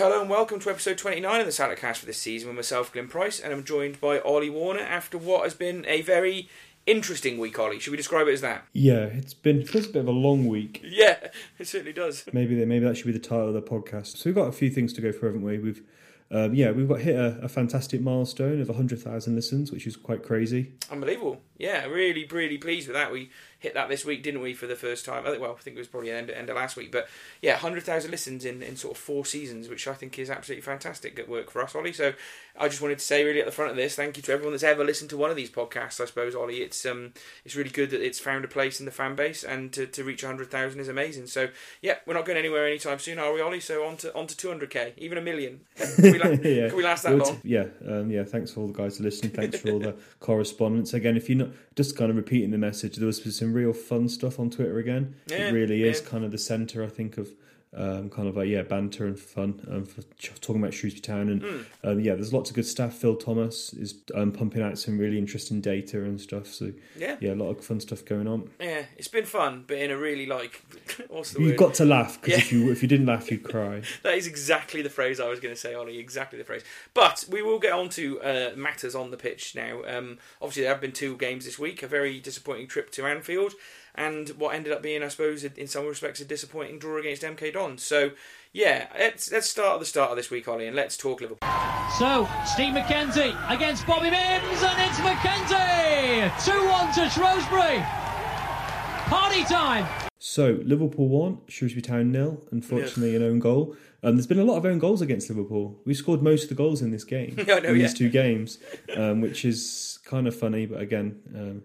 hello and welcome to episode 29 of the Salad Saladcast for this season with myself, Glenn Price, and I'm joined by Ollie Warner after what has been a very interesting week, Ollie. Should we describe it as that? Yeah, it's been feels a bit of a long week. Yeah, it certainly does. Maybe that maybe that should be the title of the podcast. So we've got a few things to go through, haven't we? We've um, yeah, we've got hit a, a fantastic milestone of 100,000 listens, which is quite crazy. Unbelievable. Yeah, really, really pleased with that. We hit that this week, didn't we, for the first time? I think, well, I think it was probably end, end of last week. But yeah, 100,000 listens in, in sort of four seasons, which I think is absolutely fantastic. Good work for us, Ollie. So I just wanted to say, really, at the front of this, thank you to everyone that's ever listened to one of these podcasts, I suppose, Ollie. It's um, it's really good that it's found a place in the fan base, and to, to reach 100,000 is amazing. So yeah, we're not going anywhere anytime soon, are we, Ollie? So on to, on to 200k, even a million. Can we, la- yeah. can we last that long? Yeah, um, yeah. Thanks for all the guys listening. Thanks for all the correspondence. Again, if you're not just kind of repeating the message, there was some real fun stuff on Twitter again. Yeah, it really is yeah. kind of the centre, I think, of um, kind of like yeah, banter and fun um, for talking about Shrewsbury Town. And Hmm. um, yeah, there's lots of good stuff. Phil Thomas is um, pumping out some really interesting data and stuff. So Yeah. yeah, a lot of fun stuff going on. Yeah, it's been fun, but in a really like, what's the You've word? got to laugh because Yeah. if you if you didn't laugh, you'd cry. That is exactly the phrase I was going to say, Ollie. Exactly the phrase. But we will get on to uh, matters on the pitch now. Um, obviously, there have been two games this week. A very disappointing trip to Anfield, and what ended up being, I suppose, in some respects, a disappointing draw against MK Don. So, yeah, let's let's start at the start of this week, Ollie, and let's talk Liverpool. So, Steve McKenzie against Bobby Mims, and it's McKenzie! 2 1 to Shrewsbury. Party time! So Liverpool won, Shrewsbury Town nil. Unfortunately, an own goal. Um, there's been a lot of own goals against Liverpool. We scored most of the goals in this game, I know, in yeah. these two games, um, which is kind of funny. But again, um,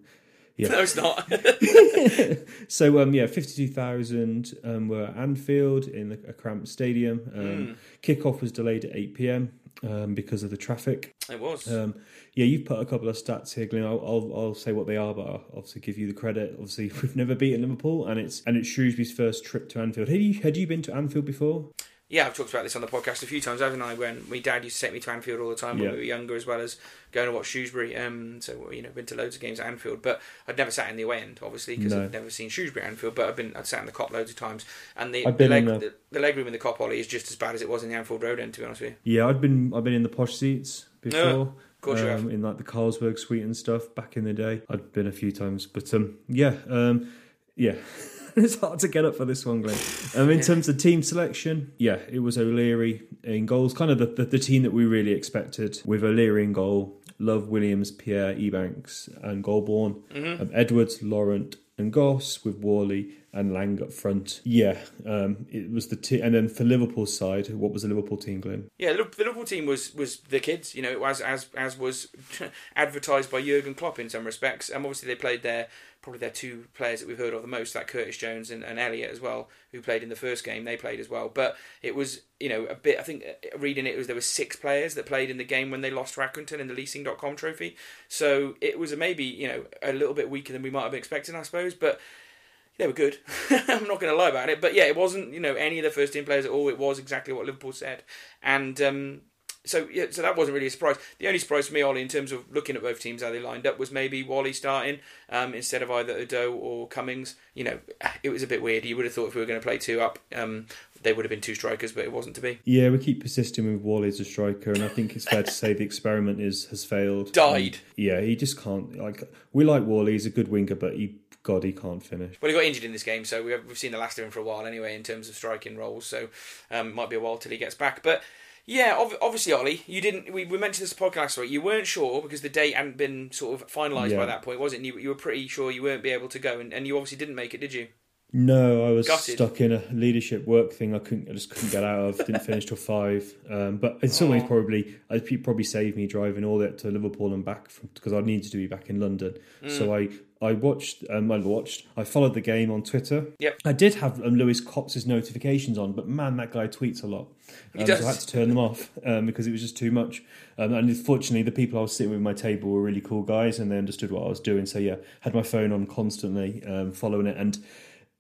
yeah. No, it's not. So um, yeah, fifty-two thousand um, were at Anfield in a cramped stadium. Um, Kickoff was delayed at eight pm um, because of the traffic. it was. Um, yeah, you've put a couple of stats here, Glenn. I'll, I'll, I'll say what they are, but I'll obviously give you the credit. Obviously, we've never beaten Liverpool, and it's and it's Shrewsbury's first trip to Anfield. Had you had you been to Anfield before? Yeah, I've talked about this on the podcast a few times, haven't I? When my dad used to take me to Anfield all the time when Yeah. we were younger, as well as going to watch Shrewsbury. Um, so you know, been to loads of games at Anfield, but I'd never sat in the away end, obviously, because No. I'd never seen Shrewsbury at Anfield. But I've been, I'd sat in the Kop loads of times, and the the leg, the- the, leg room in the Kop Ollie is just as bad as it was in the Anfield Road end. To be honest with you, Yeah, I'd been I've been in the posh seats before. Course you have. um, in like the Carlsberg suite and stuff back in the day. I'd been a few times, but um, yeah, um, yeah. it's hard to get up for this one, Glenn. Um, in terms of team selection, yeah, it was O'Leary in goals, kind of the, the, the team that we really expected, with O'Leary in goal, Love, Williams, Pierre, Ebanks, and Golbourne, Mm-hmm. um, Edwards, Laurent, and Goss with Whalley and Lang up front. Yeah, um, it was the team. And then for Liverpool's side, what was the Liverpool team, Glenn? Yeah, the the Liverpool team was was the kids, you know, as as as was advertised by Jurgen Klopp in some respects. And obviously they played their probably their two players that we've heard of the most, that Curtis Jones and, and Elliott as well, who played in the first game. They played as well, but it was you know a bit. I think uh, reading it was there were six players that played in the game when they lost to Accrington in the Leasing.com trophy. So it was a maybe you know a little bit weaker than we might have been expecting, I suppose, but they were good. I'm not going to lie about it, but yeah, it wasn't you know any of the first team players at all. It was exactly what Liverpool said, and um, so yeah, so that wasn't really a surprise. The only surprise for me, Ollie, in terms of looking at both teams how they lined up, was maybe Whalley starting um, instead of either Udoh or Cummings. You know, it was a bit weird. You would have thought if we were going to play two up, um, they would have been two strikers, but it wasn't to be. Yeah, we keep persisting with Whalley as a striker, and I think it's fair to say the experiment is has failed. Died. Um, yeah, he just can't. Like we like Whalley; he's a good winger, but he, God, he can't finish. Well, he got injured in this game, so we have, we've seen the last of him for a while anyway in terms of striking roles. So um, it might be a while till he gets back. But yeah, ov- obviously, Ollie, you didn't. We, we mentioned this podcast right? You weren't sure because the date hadn't been sort of finalised Yeah. by that point, was it? And you, you were pretty sure you weren't be able to go, and, and you obviously didn't make it, did you? No, I was Gutted. stuck in a leadership work thing. I couldn't, I just couldn't get out of. Didn't finish till five. Um, but in some ways, probably I'd probably saved me driving all the way to Liverpool and back because I needed to be back in London. So I I watched. Um, I watched. I followed the game on Twitter. Yep. I did have um, Lewis Cox's notifications on, but man, that guy tweets a lot. He Um. So I had to turn them off um, because it was just too much. Um, and unfortunately, the people I was sitting with at my table were really cool guys, and they understood what I was doing. So yeah, had my phone on constantly, um, following it, and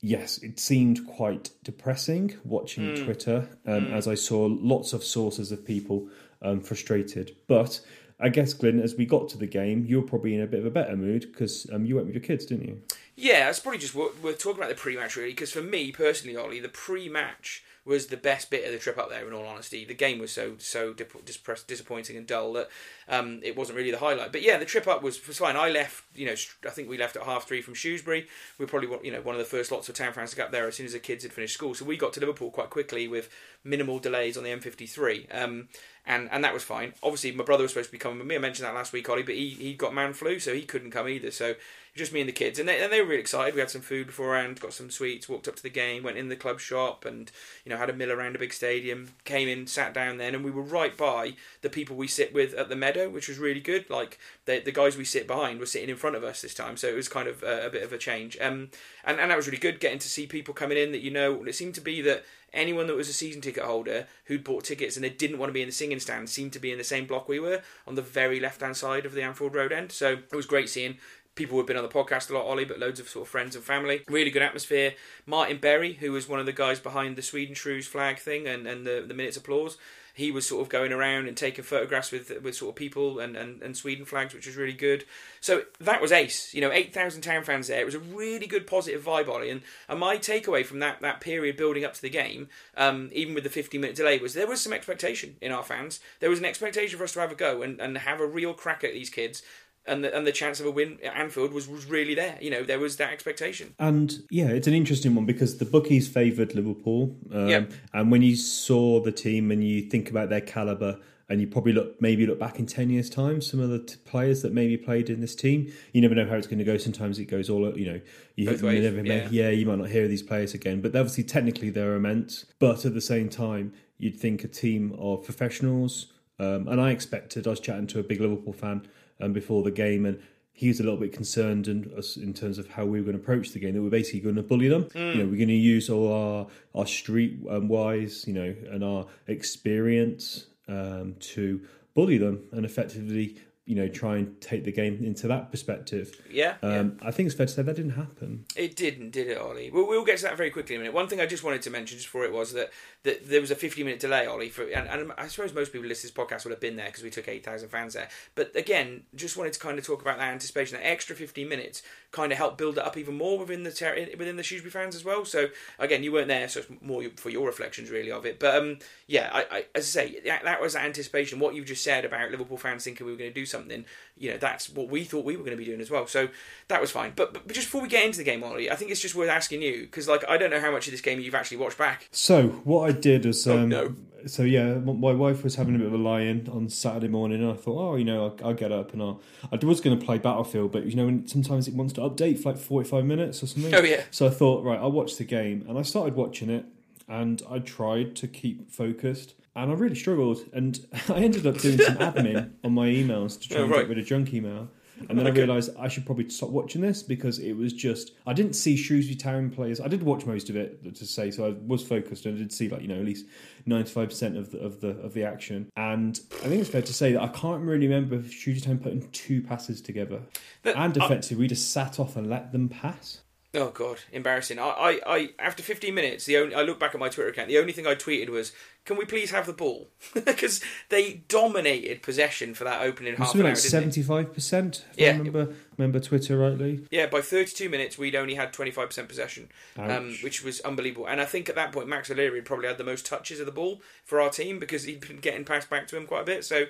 yes, it seemed quite depressing watching Twitter um, as I saw lots of sources of people um, frustrated. But I guess, Glenn, as we got to the game, you were probably in a bit of a better mood because um, you went with your kids, didn't you? Yeah, it's probably just what we're talking about the pre-match really, because for me personally, Ollie, the pre-match was the best bit of the trip up there. In all honesty, the game was so so disappointing and dull that um, it wasn't really the highlight. But yeah, the trip up was, was fine. I left, you know, I think we left at half three from Shrewsbury. We were probably you know one of the first lots of town fans to get up there as soon as the kids had finished school. So we got to Liverpool quite quickly with minimal delays on the M53. Um, and and that was fine. Obviously, my brother was supposed to be coming with me. I mentioned that last week, Ollie, but he he got man flu, so he couldn't come either. So just me and the kids, and they and they were really excited. We had some food beforehand, got some sweets, walked up to the game, went in the club shop, and you know had a mill around a big stadium. Came in, sat down then, and we were right by the people we sit with at the meadow, which was really good. Like the the guys we sit behind were sitting in front of us this time, so it was kind of a, a bit of a change. Um, and and that was really good, getting to see people coming in that you know. It seemed to be that anyone that was a season ticket holder who'd bought tickets and they didn't want to be in the singing stand seemed to be in the same block we were on the very left hand side of the Anfield Road end. So it was great seeing people who've been on the podcast a lot, Ollie, but loads of sort of friends and family. Really good atmosphere. Martin Berry, who was one of the guys behind the Sweden Shrews flag thing and, and the, the minutes applause, he was sort of going around and taking photographs with with sort of people and, and, and Sweden flags, which was really good. So that was ace. You know, eight thousand town fans there. It was a really good positive vibe, Ollie. And, and my takeaway from that that period building up to the game, um, even with the fifty minute delay, was there was some expectation in our fans. There was an expectation for us to have a go and, and have a real crack at these kids and the, and the chance of a win at Anfield was, was really there. You know, there was that expectation. And yeah, it's an interesting one because the bookies favoured Liverpool. Um, yep. And when you saw the team and you think about their calibre, and you probably look maybe look back in 10 years time some of the t- players that maybe played in this team you never know how it's going to go sometimes it goes all you know you, Both ways, never, yeah. yeah you might not hear these players again but obviously technically they're immense but at the same time you'd think a team of professionals um, and I expected I was chatting to a big Liverpool fan um, before the game, and he was a little bit concerned in, in terms of how we were going to approach the game. That we're basically going to bully them. Mm. You know, we're going to use all our our street um, wise, you know, and our experience um, to bully them and effectively you know try and take the game into that perspective. Yeah, um, yeah. I think it's fair to say that didn't happen. It didn't, did it, Ollie? We'll, we'll get to that very quickly in a minute. One thing I just wanted to mention just before it was that, that there was a 50 minute delay, Ollie, for and, and I suppose most people listening to this podcast would have been there because we took 8,000 fans there. But again, just wanted to kind of talk about that anticipation. That extra 15 minutes kind of helped build it up even more within the ter- within the Shrewsbury fans as well. So again, you weren't there, so it's more for your reflections really of it. But um, yeah, I, I, as I say, that, that was anticipation. What you've just said about Liverpool fans thinking we were going to do something you know that's what we thought we were going to be doing as well. So that was fine. But, but just before we get into the game, Ollie, I think it's just worth asking you because like I don't know how much of this game you've actually watched back. So what I did is oh, um, oh, no. So yeah, my wife was having a bit of a lie-in on Saturday morning, and I thought, oh, you know, I'll, I'll get up and I'll. I was going to play Battlefield, but you know, sometimes it wants to update for like forty-five minutes or something. Oh yeah. So I thought, right, I'll watch the game, and I started watching it, and I tried to keep focused and I really struggled. And I ended up doing some admin on my emails to try oh, and right. get rid of junk email. And then okay. I realised I should probably stop watching this because it was just I didn't see Shrewsbury Town players. I did watch most of it to say, so I was focused and I did see like you know at least ninety five percent of the of the of the action. And I think it's fair to say that I can't really remember Shrewsbury Town putting two passes together. And effectively, uh, we just sat off and let them pass. Oh god, embarrassing. I, I, I after 15 minutes, the only I look back at my Twitter account. The only thing I tweeted was, "Can we please have the ball?" Because they dominated possession for that opening half an like. Seventy five percent, yeah. I remember remember Twitter rightly. Yeah, by 32 minutes, we'd only had 25 percent possession, um, which was unbelievable. And I think at that point, Max O'Leary probably had the most touches of the ball for our team because he'd been getting passed back to him quite a bit. So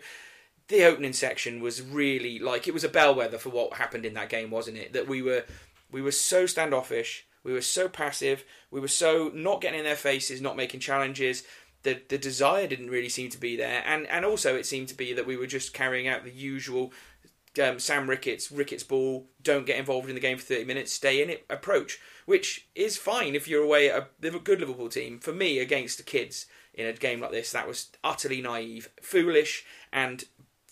the opening section was really like it was a bellwether for what happened in that game, wasn't it? That we were we were so standoffish. We were so passive. We were so not getting in their faces, not making challenges. The the desire didn't really seem to be there, and and also it seemed to be that we were just carrying out the usual um, Sam Ricketts Ricketts ball. Don't get involved in the game for thirty minutes. Stay in it approach, which is fine if you're away at a good Liverpool team. For me, against the kids in a game like this, that was utterly naive, foolish, and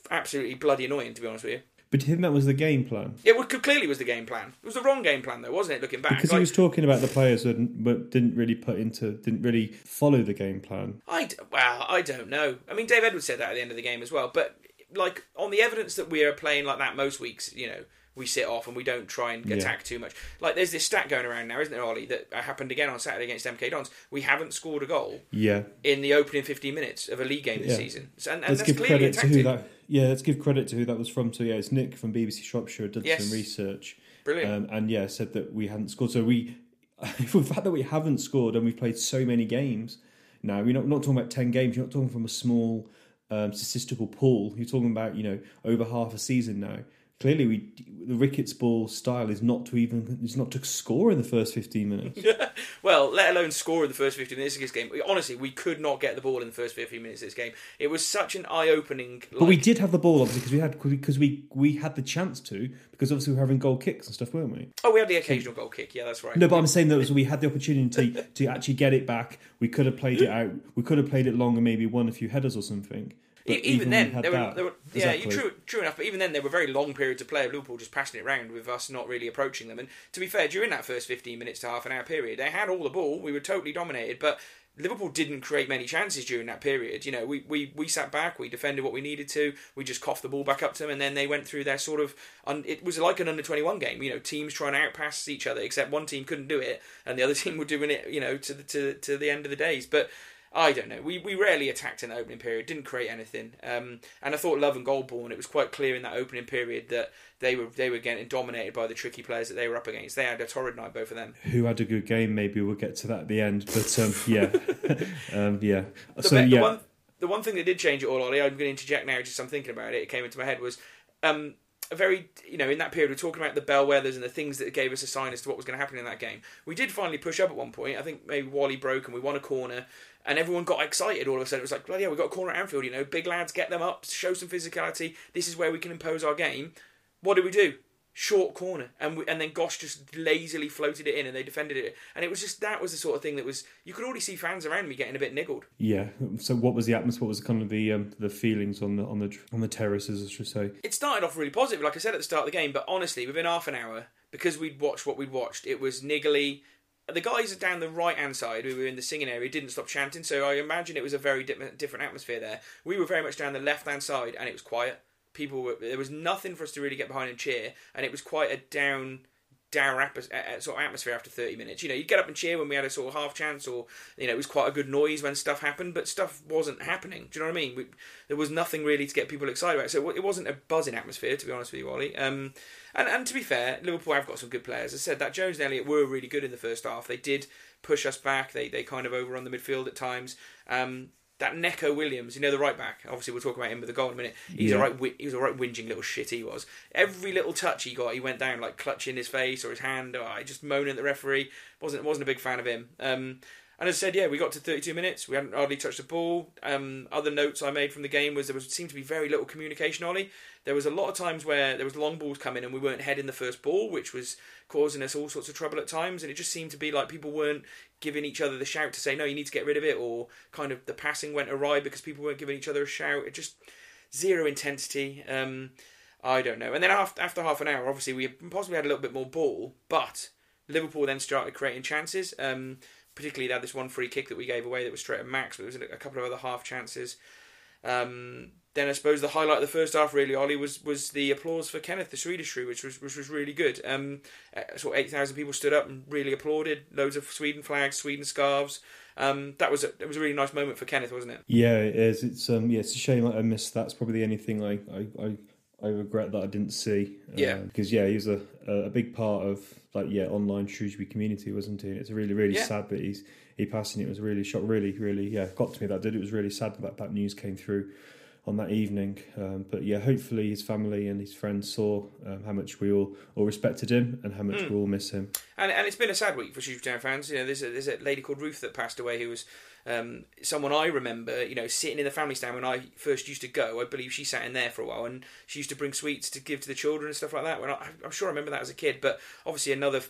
absolutely bloody annoying. To be honest with you. But do you think that was the game plan? It clearly was the game plan. It was the wrong game plan, though, wasn't it? Looking back, because like, he was talking about the players that but didn't really put into, didn't really follow the game plan. I well, I don't know. I mean, Dave Edwards said that at the end of the game as well. But like on the evidence that we are playing like that most weeks, you know, we sit off and we don't try and attack yeah. too much. Like there's this stat going around now, isn't there, Ollie? That happened again on Saturday against MK Dons. We haven't scored a goal. Yeah. In the opening 15 minutes of a league game this yeah. season, and, and let's give credit to who that yeah, let's give credit to who that was from. So yeah, it's Nick from BBC Shropshire did yes. some research. Brilliant. Um, and yeah, said that we hadn't scored. So we, for the fact that we haven't scored and we've played so many games, now. We're not, not talking about 10 games, you're not talking from a small um, statistical pool. You're talking about, you know, over half a season now. Clearly, we the Ricketts ball style is not to even is not to score in the first 15 minutes. well, let alone score in the first 15 minutes of this game. Honestly, we could not get the ball in the first 15 minutes of this game. It was such an eye-opening. But we did have the ball obviously because we had because we we had the chance to because obviously we were having goal kicks and stuff, weren't we? Oh, we had the occasional goal kick. Yeah, that's right. No, but I'm saying that was, we had the opportunity to actually get it back. We could have played it out. We could have played it longer, maybe won a few headers or something. But even, even then, there were, there were, yeah, true, true enough. But even then, there were very long periods of play of Liverpool just passing it around with us not really approaching them. And to be fair, during that first fifteen minutes to half an hour period, they had all the ball. We were totally dominated, but Liverpool didn't create many chances during that period. You know, we, we, we sat back, we defended what we needed to, we just coughed the ball back up to them, and then they went through their sort of. Un, it was like an under 21 game, you know, teams trying to outpass each other, except one team couldn't do it, and the other team were doing it, you know, to the, to, to the end of the days. But I don't know. We we rarely attacked in the opening period. Didn't create anything. Um, and I thought Love and Golbourne. It was quite clear in that opening period that they were they were getting dominated by the tricky players that they were up against. They had a torrid night, both of them. Who had a good game? Maybe we'll get to that at the end. But um, yeah, um, yeah. The so be- yeah. The one, the one thing that did change it all, Ollie, I'm going to interject now. Just I'm thinking about it. It came into my head was. Um, a very, you know, in that period, we're talking about the bellwethers and the things that gave us a sign as to what was going to happen in that game. We did finally push up at one point. I think maybe Whalley broke and we won a corner and everyone got excited all of a sudden. It was like, bloody hell, we've got a corner at Anfield, you know, big lads, get them up, show some physicality. This is where we can impose our game. What did we do? Short corner, and we, and then Goss just lazily floated it in, and they defended it. And it was just that was the sort of thing that was you could already see fans around me getting a bit niggled. Yeah. So what was the atmosphere? What was kind of the um, the feelings on the on the on the terraces? I should say. It started off really positive, like I said at the start of the game. But honestly, within half an hour, because we'd watched what we'd watched, it was niggly the guys are down the right hand side who were in the singing area didn't stop chanting, so I imagine it was a very di- different atmosphere there. We were very much down the left hand side, and it was quiet. People were there was nothing for us to really get behind and cheer, and it was quite a down dour sort of atmosphere after 30 minutes. You know, you'd get up and cheer when we had a sort of half chance, or you know, it was quite a good noise when stuff happened, but stuff wasn't happening. Do you know what I mean? We, there was nothing really to get people excited about, so it wasn't a buzzing atmosphere, to be honest with you, Ollie. Um, and and to be fair, Liverpool have got some good players. As I said, that Jones and Elliott were really good in the first half. They did push us back. They they kind of overrun the midfield at times. Um, that Neco Williams, you know the right back. Obviously, we'll talk about him with the goal in a minute. He's yeah. a right, he was a right whinging little shit. He was. Every little touch he got, he went down like clutching his face or his hand, or just moaning at the referee. wasn't wasn't a big fan of him. Um, and as I said, yeah, we got to 32 minutes. We hadn't hardly touched the ball. Um, other notes I made from the game was there was seemed to be very little communication. Ollie, there was a lot of times where there was long balls coming and we weren't heading the first ball, which was causing us all sorts of trouble at times. And it just seemed to be like people weren't giving each other the shout to say no, you need to get rid of it, or kind of the passing went awry because people weren't giving each other a shout. It just zero intensity. Um, I don't know. And then after, after half an hour, obviously we possibly had a little bit more ball, but Liverpool then started creating chances. Um, particularly had this one free kick that we gave away that was straight at max, but there was a couple of other half chances. Um, then I suppose the highlight of the first half really, Ollie, was was the applause for Kenneth, the Swedish crew, which was which was really good. Um, uh, sort of eight thousand people stood up and really applauded. Loads of Sweden flags, Sweden scarves. Um, that was a it was a really nice moment for Kenneth, wasn't it? Yeah, it is. It's um, yeah, it's a shame I missed. That's probably the only thing I I, I, I regret that I didn't see. Yeah, because yeah, he was a a big part of like yeah online Shrewsbury community, wasn't he? It's really really yeah. sad that he's he passed and it was really shock. Really really yeah, got to me that did. It was really sad that that news came through on that evening. Um, but yeah, hopefully his family and his friends saw um, how much we all, all respected him and how much mm. we all miss him. And, and it's been a sad week for Shrewsbury Town fans. You know, there's a, there's a lady called Ruth that passed away who was um, someone I remember, you know, sitting in the family stand when I first used to go. I believe she sat in there for a while, and she used to bring sweets to give to the children and stuff like that. When I, am sure I remember that as a kid, but obviously another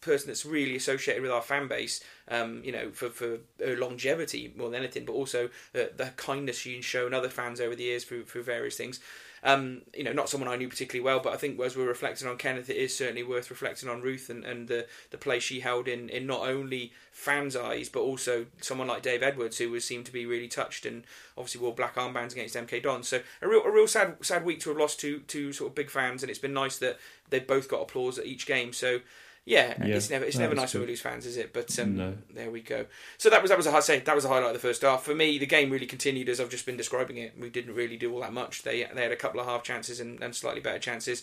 person that's really associated with our fan base, um, you know, for, for longevity more than anything, but also the, the kindness she's shown other fans over the years through, through various things. Um, you know, not someone I knew particularly well, but I think as we're reflecting on Kenneth, it is certainly worth reflecting on Ruth and, and the, the place she held in, in not only fans' eyes, but also someone like Dave Edwards, who was seemed to be really touched and obviously wore black armbands against MK Dons. So a real, a real sad, sad week to have lost two, two sort of big fans, and it's been nice that they've both got applause at each game. So yeah, yeah, it's never it's never nice when we lose fans, is it? But um, no. there we go. So that was that was a say that was a highlight of the first half for me. The game really continued as I've just been describing it. We didn't really do all that much. They they had a couple of half chances and, and slightly better chances.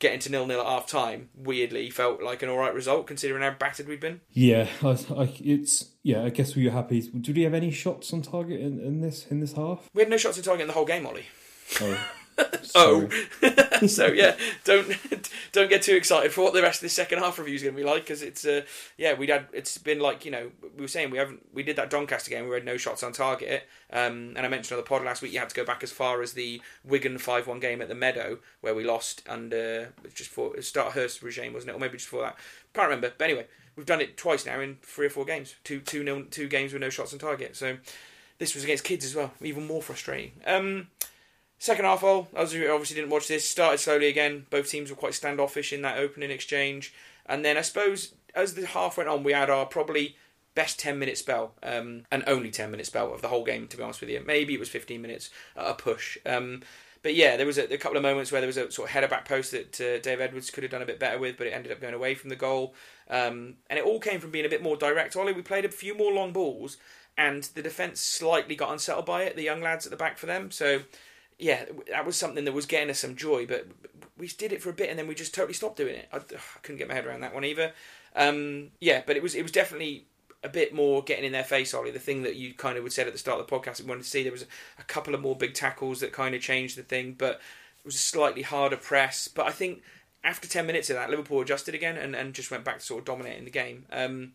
getting to nil nil at half time weirdly felt like an all right result considering how battered we'd been. Yeah, I, I, it's yeah. I guess we were happy. Did we have any shots on target in, in this in this half? We had no shots on target in the whole game, Ollie. Oh, Oh, so yeah, don't don't get too excited for what the rest of the second half review is going to be like because it's uh, yeah we had it's been like you know we were saying we haven't we did that Doncaster game we had no shots on target um, and I mentioned on the pod last week you had to go back as far as the Wigan five one game at the Meadow where we lost under just for start Hurst regime wasn't it? Or maybe just for that. Can't remember. But anyway we've done it twice now in three or four games. Two two nil, two games with no shots on target. So this was against kids as well. Even more frustrating. Um, Second half, all as you obviously didn't watch this, started slowly again. Both teams were quite standoffish in that opening exchange, and then I suppose as the half went on, we had our probably best ten minute spell, um, and only ten minute spell of the whole game. To be honest with you, maybe it was fifteen minutes at a push. Um, but yeah, there was a, a, couple of moments where there was a sort of header back post that uh, Dave Edwards could have done a bit better with, but it ended up going away from the goal. Um, and it all came from being a bit more direct. Ollie, we played a few more long balls, and the defence slightly got unsettled by it. The young lads at the back for them, so yeah, that was something that was getting us some joy. But we did it for a bit, and then we just totally stopped doing it. I, I couldn't get my head around that one either. Um, yeah, but it was it was definitely a bit more getting in their face, Ollie. The thing that you kind of would said at the start of the podcast, we wanted to see there was a, couple of more big tackles that kind of changed the thing, but it was a slightly harder press. But I think after ten minutes of that, Liverpool adjusted again and, and just went back to sort of dominating the game. Um,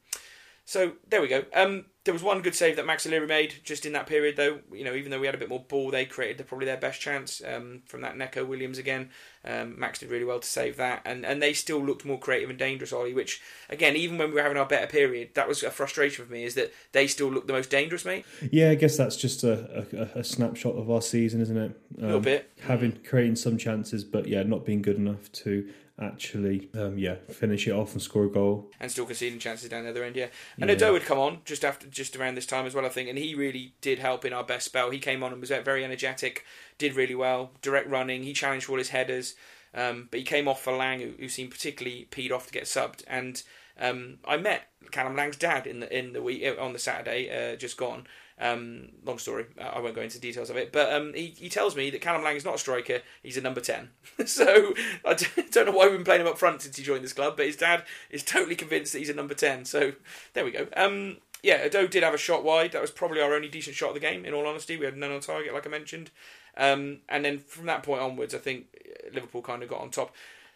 so there we go. Um, there was one good save that Max O'Leary made just in that period, though. You know, even though we had a bit more ball, they created probably their best chance um, from that Neco Williams again. Um, Max did really well to save that, and and they still looked more creative and dangerous, Ollie. Which again, even when we were having our better period, that was a frustration for me. Is that they still looked the most dangerous, mate? Yeah, I guess that's just a, a, a snapshot of our season, isn't it? Um, A little bit. having creating some chances, but yeah, not being good enough to actually, um, yeah, finish it off and score a goal. and still conceding chances down the other end. Yeah, and Yeah. Udoh had come on just after, just around this time as well, I think, and he really did help in our best spell. He came on and was very energetic, did really well, direct running. He challenged all his headers, um, but he came off for Lang, who, who seemed particularly peed off to get subbed. And um, I met Callum Lang's dad in the in the week on the Saturday uh, just gone. Um, long story. uh, I won't go into details of it, but um, he, he tells me that Callum Lang is not a striker. He's a number ten. so I don't know why we've been playing him up front since he joined this club, but his dad is totally convinced that he's a number ten. So there we go. Um, yeah, Udoh did have a shot wide. That was probably our only decent shot of the game. In all honesty, we had none on target, like I mentioned. Um, and then from that point onwards, I think Liverpool kind of got on top.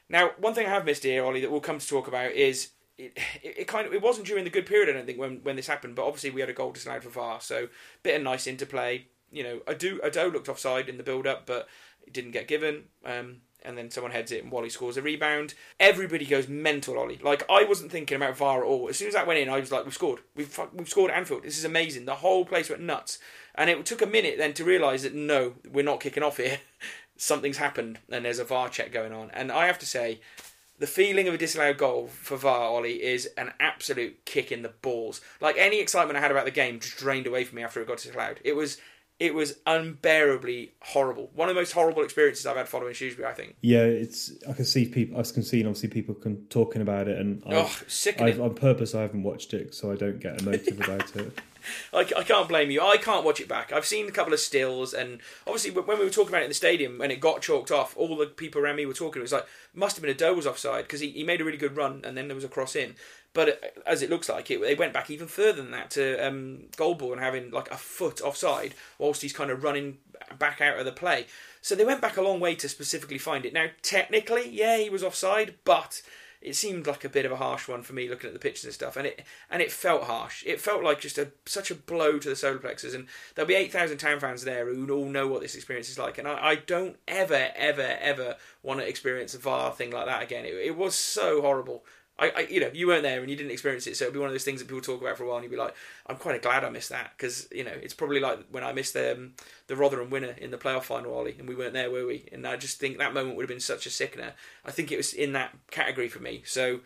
Now, one thing I have missed here, Ollie, that we'll come to talk about is it, it, kind of it wasn't during the good period, I don't think, when when this happened. But obviously, we had a goal disallowed for VAR, so bit of nice interplay. You know, Udoh Udoh looked offside in the build up, but it didn't get given. Um, and then someone heads it, and Whalley scores a rebound. Everybody goes mental, Ollie. Like I wasn't thinking about VAR at all. As soon as that went in, I was like, "We've scored. We've we've scored Anfield. This is amazing." The whole place went nuts, and it took a minute then to realise that no, we're not kicking off here. Something's happened, and there's a VAR check going on. And I have to say, the feeling of a disallowed goal for VAR, Ollie, is an absolute kick in the balls. Like any excitement I had about the game just drained away from me after it got disallowed. It was it was unbearably horrible. One of the most horrible experiences I've had following Shrewsbury, I think. Yeah, it's. I can see people. I can see obviously people can, talking about it, and Oh, I've, sickening. I've, on purpose I haven't watched it so I don't get emotive about it. I, I can't blame you. I can't watch it back. I've seen a couple of stills, and obviously when we were talking about it in the stadium, when it got chalked off, all the people around me were talking. It was like must have been a Doe was offside because he, he made a really good run, and then there was a cross in. But as it looks like, it they went back even further than that to um, Golbourne having like a foot offside whilst he's kind of running back out of the play. So they went back a long way to specifically find it. Now technically, yeah, he was offside, but it seemed like a bit of a harsh one for me looking at the pictures and stuff, and it and it felt harsh. It felt like just a such a blow to the solar plexus, and there'll be eight thousand town fans there who all know what this experience is like, and I, I don't ever, ever, ever want to experience a VAR thing like that again. It, it was so horrible. I, I, you know, you weren't there and you didn't experience it, so it'll be one of those things that people talk about for a while, and you'll be like, "I'm quite glad I missed that," because you know, it's probably like when I missed the um, the Rotherham winner in the playoff final, Ollie, and we weren't there, were we? And I just think that moment would have been such a sickener. I think it was in that category for me. So,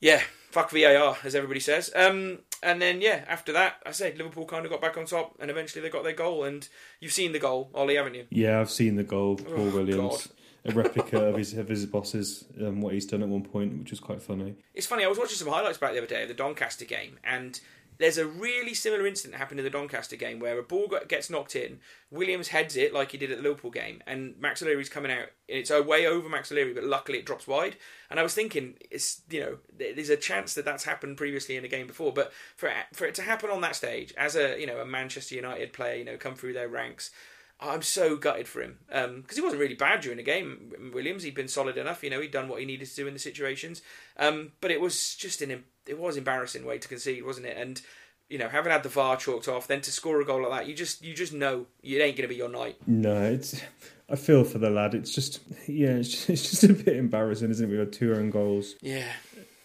yeah, fuck VAR, as everybody says. Um, and then yeah, after that, I said Liverpool kind of got back on top, and eventually they got their goal. And you've seen the goal, Ollie, haven't you? Yeah, I've seen the goal, Paul Oh, Williams, a replica of his of his boss's um, what he's done at one point, which was quite funny. It's funny. I was watching some highlights back the other day of the Doncaster game, and there's a really similar incident that happened in the Doncaster game where a ball gets knocked in, Williams heads it like he did at the Liverpool game, and Max O'Leary's coming out. It's way over Max O'Leary, but luckily it drops wide. And I was thinking, it's you know, there's a chance that that's happened previously in a game before, but for for it to happen on that stage as a you know a Manchester United player, you know, come through their ranks. I'm so gutted for him because um, he wasn't really bad during the game. Williams, he'd been solid enough. You know, he'd done what he needed to do in the situations. Um, but it was just an it was embarrassing way to concede, wasn't it? And you know, having had the VAR chalked off, then to score a goal like that, you just you just know it ain't going to be your night. No, it's. I feel for the lad. It's just yeah, it's just, it's just a bit embarrassing, isn't it? We had two own goals. Yeah.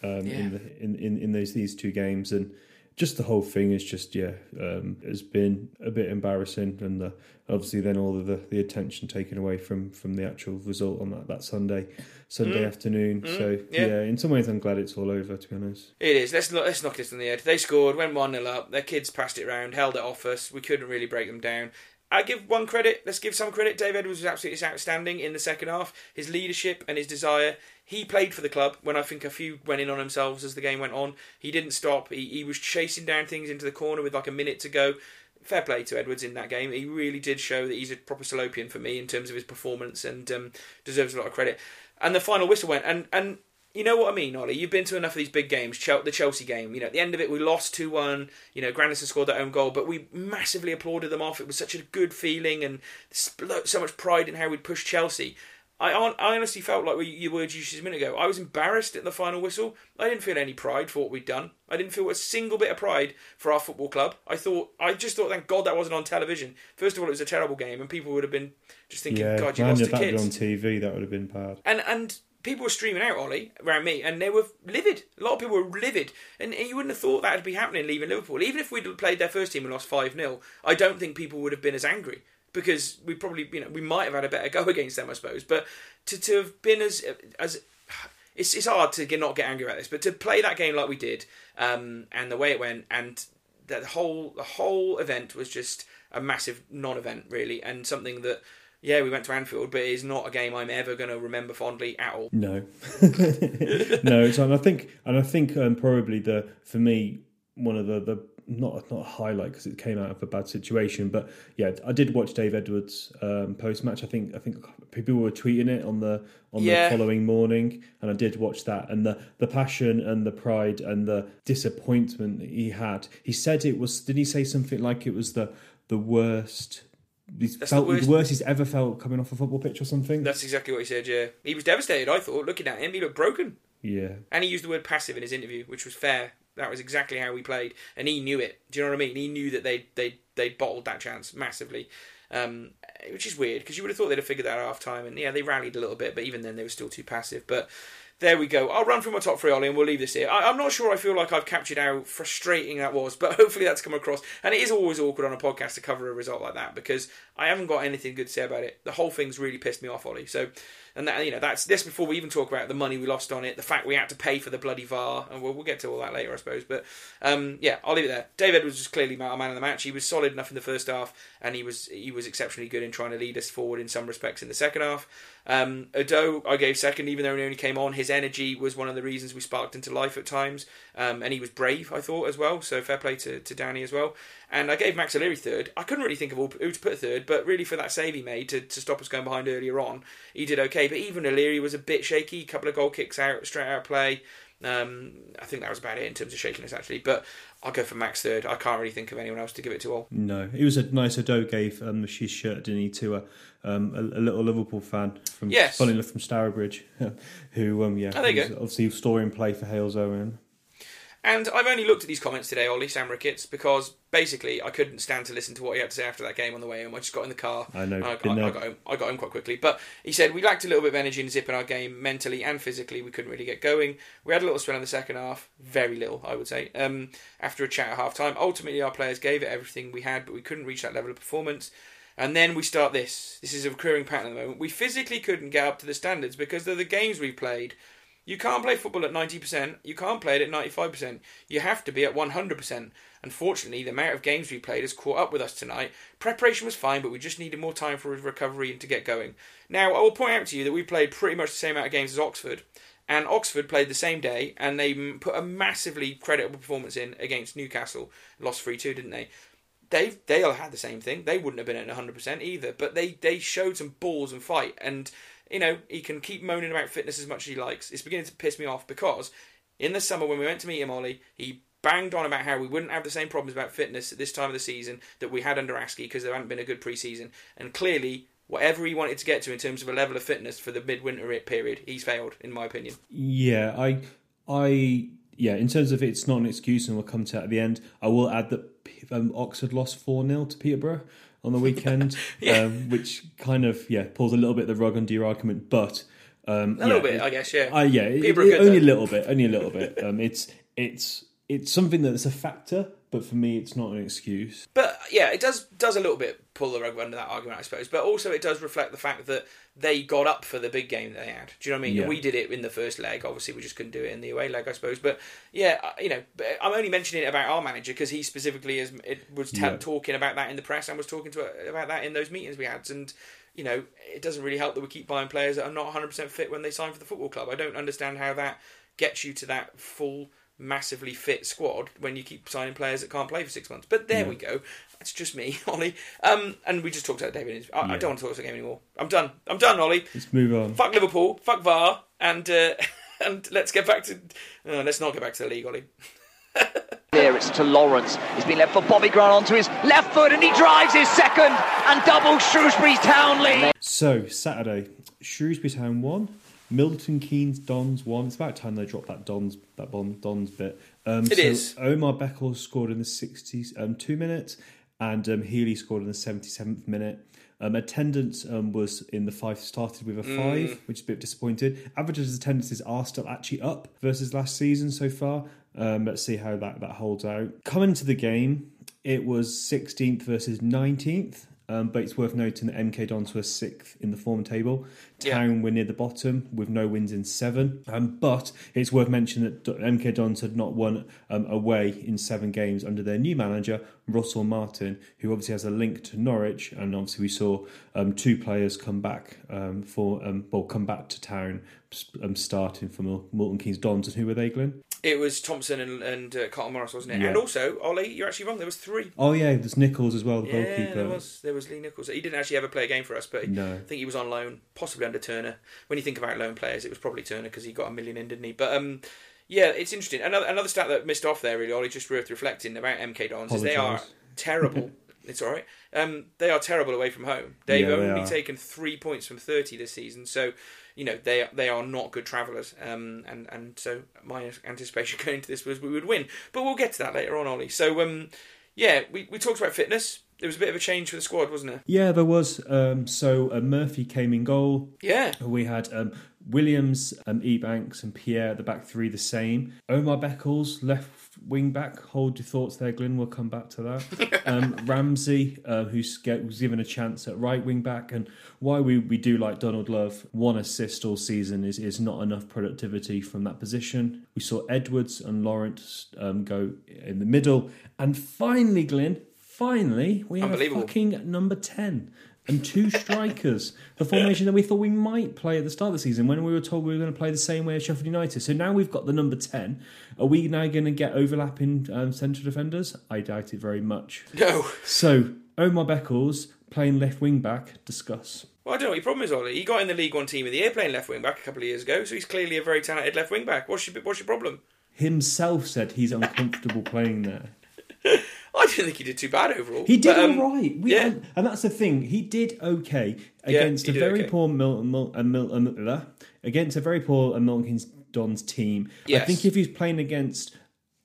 Um, Yeah. in, the, in in in those these two games and. Just the whole thing is just yeah um, has been a bit embarrassing and uh, obviously then all of the, the attention taken away from from the actual result on that, that Sunday Sunday afternoon. so Mm. yeah. yeah. in some ways I'm glad it's all over to be honest. It is. Let's not, let's knock this on the head. They scored, went one 0 up. Their kids passed it round, held it off us. We couldn't really break them down. I give one credit. Let's give some credit. Dave Edwards was absolutely outstanding in the second half. His leadership and his desire. He played for the club when I think a few went in on themselves as the game went on. He didn't stop. He, he was chasing down things into the corner with like a minute to go. Fair play to Edwards in that game. He really did show that he's a proper Salopian for me in terms of his performance and um, deserves a lot of credit. And the final whistle went, and and you know what I mean, Ollie? You've been to enough of these big games. The Chelsea game, you know, at the end of it, we lost 2 1. You know, Grandison scored their own goal, but we massively applauded them off. It was such a good feeling and so much pride in how we'd pushed Chelsea. I, I honestly felt like we- your words you used a minute ago. I was embarrassed at the final whistle. I didn't feel any pride for what we'd done. I didn't feel a single bit of pride for our football club. I thought, I just thought, thank God that wasn't on television. First of all, it was a terrible game, and people would have been just thinking, Yeah, God, you lost if to kids. on TV, that would have been bad. And and people were streaming out, Ollie, around me, and they were livid. A lot of people were livid. And you wouldn't have thought that would be happening leaving Liverpool. Even if we'd played their first team and lost 5 0, I don't think people would have been as angry. Because we probably, you know, we might have had a better go against them, I suppose. But to, to have been as as it's it's hard to get, not get angry about this, but to play that game like we did, um, and the way it went, and the whole the whole event was just a massive non-event, really, and something that yeah, we went to Anfield, but it is not a game I'm ever going to remember fondly at all. No, no. So and I think, and I think um, probably the for me one of the the not not a highlight because it came out of a bad situation, but yeah, I did watch Dave Edwards um, post match. I think I think people were tweeting it on the on Yeah. the following morning, and I did watch that. And the the passion and the pride and the disappointment he had. He said it was. Did he say something like it was the the worst? He's That's felt the worst- the worst he's ever felt coming off a football pitch or something. That's exactly what he said. Yeah, he was devastated. I thought looking at him, he looked broken, yeah, and he used the word passive in his interview, which was fair. That was exactly how we played, and he knew it. Do you know what I mean? He knew that they they they bottled that chance massively, um, which is weird because you would have thought they'd have figured that out half time, and yeah, they rallied a little bit, but even then they were still too passive. But there we go. I'll run through my top three, Ollie, and we'll leave this here. I, I'm not sure I feel like I've captured how frustrating that was, but hopefully that's come across. And it is always awkward on a podcast to cover a result like that because I haven't got anything good to say about it. The whole thing's really pissed me off, Ollie. So, and that you know that's this before we even talk about the money we lost on it, the fact we had to pay for the bloody VAR, and we'll, we'll get to all that later, I suppose. But um, yeah, I'll leave it there. Dave Edwards was clearly our man of the match. He was solid enough in the first half, and he was he was exceptionally good in trying to lead us forward in some respects in the second half. Um, Udoh, I gave second, even though he only came on. His energy was one of the reasons we sparked into life at times, um, and he was brave, I thought, as well. So fair play to, to Danny as well. And I gave Max O'Leary third. I couldn't really think of who to put third, but really for that save he made to, to stop us going behind earlier on, he did okay. But even O'Leary was a bit shaky. A couple of goal kicks out, straight out of play. Um, I think that was about it in terms of shakiness, actually. But I'll go for Max third. I can't really think of anyone else to give it to all. No, it was a nice. Udoh gave um, his shirt, didn't he, to a, um, a, a little Liverpool fan from, Yes. funny enough, from Stourbridge, who, um, yeah, Oh, there you was go. obviously storing play for Halesowen. And I've only looked at these comments today, Ollie Sam Ricketts, because basically I couldn't stand to listen to what he had to say after that game on the way home. I just got in the car. I know, I, I, I got home. I got home quite quickly. But he said we lacked a little bit of energy and zip in our game, mentally and physically. We couldn't really get going. We had a little spell in the second half, very little, I would say. Um, after a chat at half time, ultimately our players gave it everything we had, but we couldn't reach that level of performance. And then we start this. This is a recurring pattern at the moment. We physically couldn't get up to the standards because of the games we played. You can't play football at 90%, you can't play it at 95%. You have to be at 100%. Unfortunately, the amount of games we played has caught up with us tonight. Preparation was fine, but we just needed more time for recovery and to get going. Now, I will point out to you that we played pretty much the same amount of games as Oxford, And Oxford played the same day, and they put a massively creditable performance in against Newcastle. Lost three two, didn't they? They they all had the same thing. They wouldn't have been at one hundred percent either, but they they showed some balls and fight. And you know he can keep moaning about fitness as much as he likes. It's beginning to piss me off because in the summer when we went to meet him, Ollie, he banged on about how we wouldn't have the same problems about fitness at this time of the season that we had under Askey because there hadn't been a good pre-season. And clearly, whatever he wanted to get to in terms of a level of fitness for the midwinter period, he's failed, in my opinion. Yeah, I, I, yeah. In terms of it's not an excuse, and we'll come to that at the end. I will add that um, Oxford lost four 0 to Peterborough on the weekend, Yeah. um, which kind of yeah pulls a little bit of the rug under your argument, but um, A little bit, I guess, yeah. Uh, yeah, it- it- only a little bit, only a little bit. Um, it's it's it's something that's a factor, but for me, it's not an excuse. But yeah, it does does a little bit pull the rug under that argument, I suppose. But also, it does reflect the fact that they got up for the big game they had. Do you know what I mean? Yeah. We did it in the first leg. Obviously, we just couldn't do it in the away leg, I suppose. But yeah, uh, you know, I'm only mentioning it about our manager because he specifically is it was ta- Yeah. talking about that in the press and was talking to uh, about that in those meetings we had. And you know, it doesn't really help that we keep buying players that are not 100 percent fit when they sign for the football club. I don't understand how that gets you to that full. Massively fit squad when you keep signing players that can't play for six months. But there we go. That's just me, Ollie. Um, and we just talked about David. I, I don't want to talk about the game anymore. I'm done. I'm done, Ollie. Let's move on. Fuck Liverpool. Fuck VAR. And uh, and let's get back to. Uh, let's not get back to the league, Ollie. There it's to Lawrence. He's been left for Bobby Grant onto his left foot and he drives his second and doubles Shrewsbury Town lead. So Saturday, Shrewsbury Town won. Milton Keynes Dons won. It's about time they dropped that Dons that bon, Dons bit. Um, It so is. Omar Beckles scored in the 60s, um, two minutes, and um, Healey scored in the 77th minute. Um, attendance um, was in the five started with a Mm. five, which is a bit disappointed. Averages attendances are still actually up versus last season so far. Um, let's see how that, that holds out. Coming to the game, it was 16th versus 19th. Um, but it's worth noting that MK Dons were sixth in the form table. Yeah. Town were near the bottom with no wins in seven. Um, but it's worth mentioning that MK Dons had not won um, away in seven games under their new manager, Russell Martin, who obviously has a link to Norwich. And obviously, we saw um, two players come back um, for um, well, come back to town, um, starting for Milton Keynes Dons. And who were they, Glenn? It was Thompson and, and uh, Carlton Morris, wasn't it? Yeah. And also, Ollie, you're actually wrong. There was three. Oh yeah, there's Nicholls as well, the Yeah, goalkeeper. there was. There was Lee Nicholls. He didn't actually ever play a game for us, but No. I think he was on loan, possibly under Turner. When you think about loan players, it was probably Turner because he got a million in, didn't he? But um, yeah, it's interesting. Another another stat that missed off there, really, Ollie, just worth reflecting about MK Dons is they are terrible. it's all right. Um, they are terrible away from home. They've Yeah, only are. taken three points from thirty this season, so you know they are, they are not good travellers. Um, and and so my anticipation going into this was we would win, but we'll get to that later on, Ollie. So um, yeah, we we talked about fitness. There was a bit of a change for the squad, wasn't there? Yeah, there was. Um, so uh, Murphy came in goal. Yeah. We had um, Williams, um, Ebanks, and Pierre at the back three the same. Omar Beckles, left wing back. Hold your thoughts there, Glyn. We'll come back to that. um, Ramsey, uh, who's get, was given a chance at right wing back. And why we, we do like Donald Love, one assist all season is, is not enough productivity from that position. We saw Edwards and Lawrence um, go in the middle. And finally, Glyn, finally, we have a fucking number 10 and two strikers. the formation that we thought we might play at the start of the season when we were told we were going to play the same way as Sheffield United. So now we've got the number 10. Are we now going to get overlapping um, central defenders? I doubt it very much. No. So, Omar Beckles playing left wing back, discuss. Well, I don't know what your problem is, Ollie. He got in the League One team of the year playing left wing back a couple of years ago, so he's clearly a very talented left wing back. What's your What's your problem? Himself said he's uncomfortable playing there. I didn't think he did too bad overall. He did but, um, all right. We, yeah. and, and that's the thing. He did okay Yeah, against he a very okay. poor Milton, Mil, uh, Mil, uh, against a very poor Milton Dons team. I think if he's playing against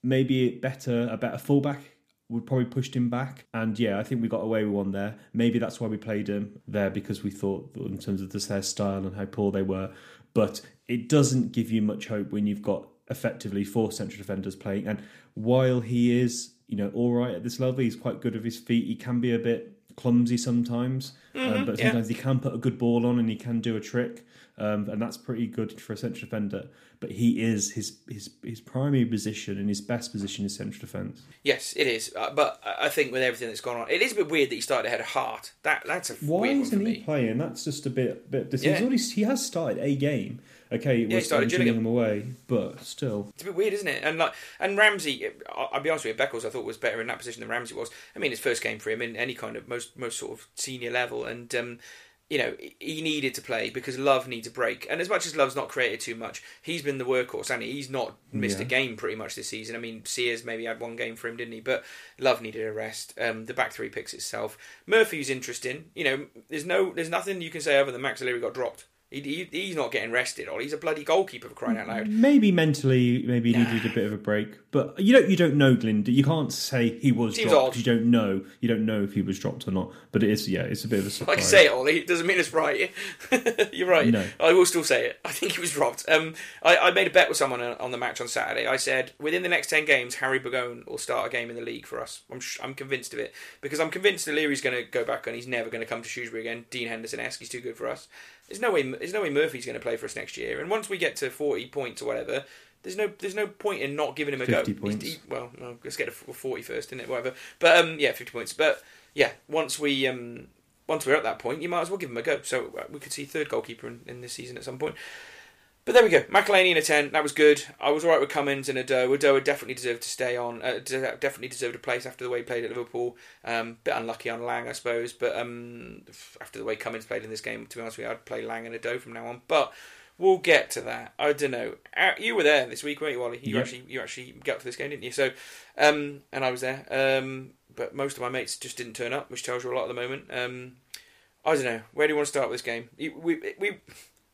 maybe better a better fullback, would probably pushed him back. And yeah, I think we got away with one there. Maybe that's why we played him there because we thought in terms of their style and how poor they were. But it doesn't give you much hope when you've got effectively four central defenders playing. And while he is, you know, all right at this level, he's quite good with his feet. He can be a bit clumsy sometimes, um, but yeah. sometimes he can put a good ball on and he can do a trick, um, and that's pretty good for a central defender. But he is his his his primary position and his best position is central defence. Yes, it is. Uh, but I think with everything that's gone on, it is a bit weird that he started ahead of Hart. That that's a Why weird one for isn't he me. playing? That's just a bit bit. He's Yeah. already he has started a game, Okay, it Yeah, he was started Gillingham. Gillingham away, but still. It's a bit weird, isn't it? And like, and Ramsey, I- I'll be honest with you, Beckles I thought was better in that position than Ramsey was. I mean, his first game for him in any kind of most most sort of senior level, and um, you know he needed to play because Love needs a break. And as much as Love's not created too much, he's been the workhorse, and he's not missed a game pretty much this season. I mean, Sears maybe had one game for him, didn't he? But Love needed a rest. Um, the back three picks itself. Murphy's interesting. You know, there's no, there's nothing you can say other than Max O'Leary got dropped. He, he, he's not getting rested, or he's a bloody goalkeeper for crying out loud. Maybe mentally, maybe he needed a bit of a break, but you don't. You don't know, Glyn. You can't say he was Seems dropped. odd. You don't know. You don't know if he was dropped or not. But it is, yeah, it's a bit of a surprise. Like I say it, Ollie, it doesn't mean it's right. You're right. No. I will still say it. I think he was dropped. Um, I, I made a bet with someone on on the match on Saturday. I said within the next ten games, Harry Burgoyne will start a game in the league for us. I'm sh- I'm convinced of it because I'm convinced O'Leary's going to go back and he's never going to come to Shrewsbury again. Dean Henderson-esque, he's too good for us. There's no way. There's no way Murphy's going to play for us next year. And once we get to 40 points or whatever. There's no, there's no point in not giving him a 50 go. points. He- well, let's get to 40 first, isn't it? Whatever. But um, yeah, 50 points. But yeah, once we um, once we're at that point, you might as well give him a go. So uh, we could see third goalkeeper in, in this season at some point. But there we go. McElhaney in a 10. That was good. I was alright with Cummings and Udoh. Udoh definitely deserved to stay on. Uh, definitely deserved a place after the way he played at Liverpool. Um, bit unlucky on Lang, I suppose. But um, after the way Cummings played in this game, to be honest with you, I'd play Lang and Udoh from now on. But we'll get to that. I don't know. Uh, you were there this week, weren't you, Wally? You Yep. actually you actually got to this game, didn't you? So, um, and I was there. Um, but most of my mates just didn't turn up, which tells you a lot at the moment. Um, I don't know. Where do you want to start with this game? You- We we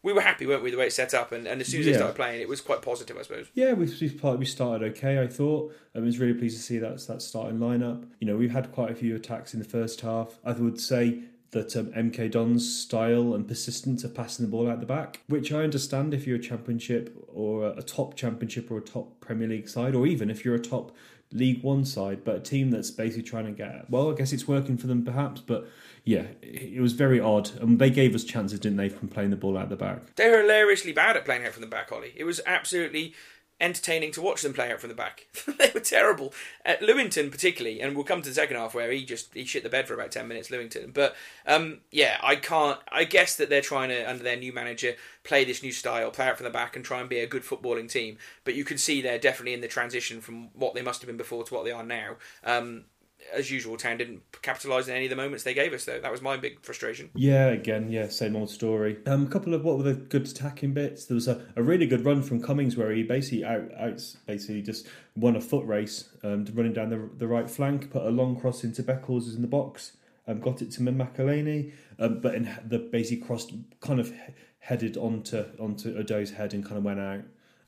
we were happy, weren't we, the way it's set up, and, and as soon as they started playing, it was quite positive, I suppose. Yeah, we we we started okay. I thought I was really pleased to see that that starting lineup. You know, we've had quite a few attacks in the first half. I would say that um, MK Don's style and persistence of passing the ball out the back, which I understand if you're a championship or a, a top championship or a top Premier League side, or even if you're a top League One side, but a team that's basically trying to get well, I guess it's working for them perhaps, but yeah, it, was very odd, and they gave us chances, didn't they, from playing the ball out the back? They were hilariously bad at playing out from the back, Ollie. It was absolutely entertaining to watch them play out from the back. they were terrible. At Lewington, particularly, and we'll come to the second half where he just he shit the bed for about ten minutes. Lewington, but um, yeah, I can't. I guess that they're trying to under their new manager play this new style, play out from the back, and try and be a good footballing team. But you can see they're definitely in the transition from what they must have been before to what they are now. Um, as usual, Town didn't capitalise on any of the moments they gave us, though. That was my big frustration. Yeah, again, yeah, same old story. Um, a couple of what were the good attacking bits. There was a, a really good run from Cummings where he basically out, out basically just won a foot race, um, running down the the right flank, put a long cross into Beckles in the box, um, got it to McElhaney, um, but in the basically crossed kind of headed onto onto Udoh's head and kind of went out.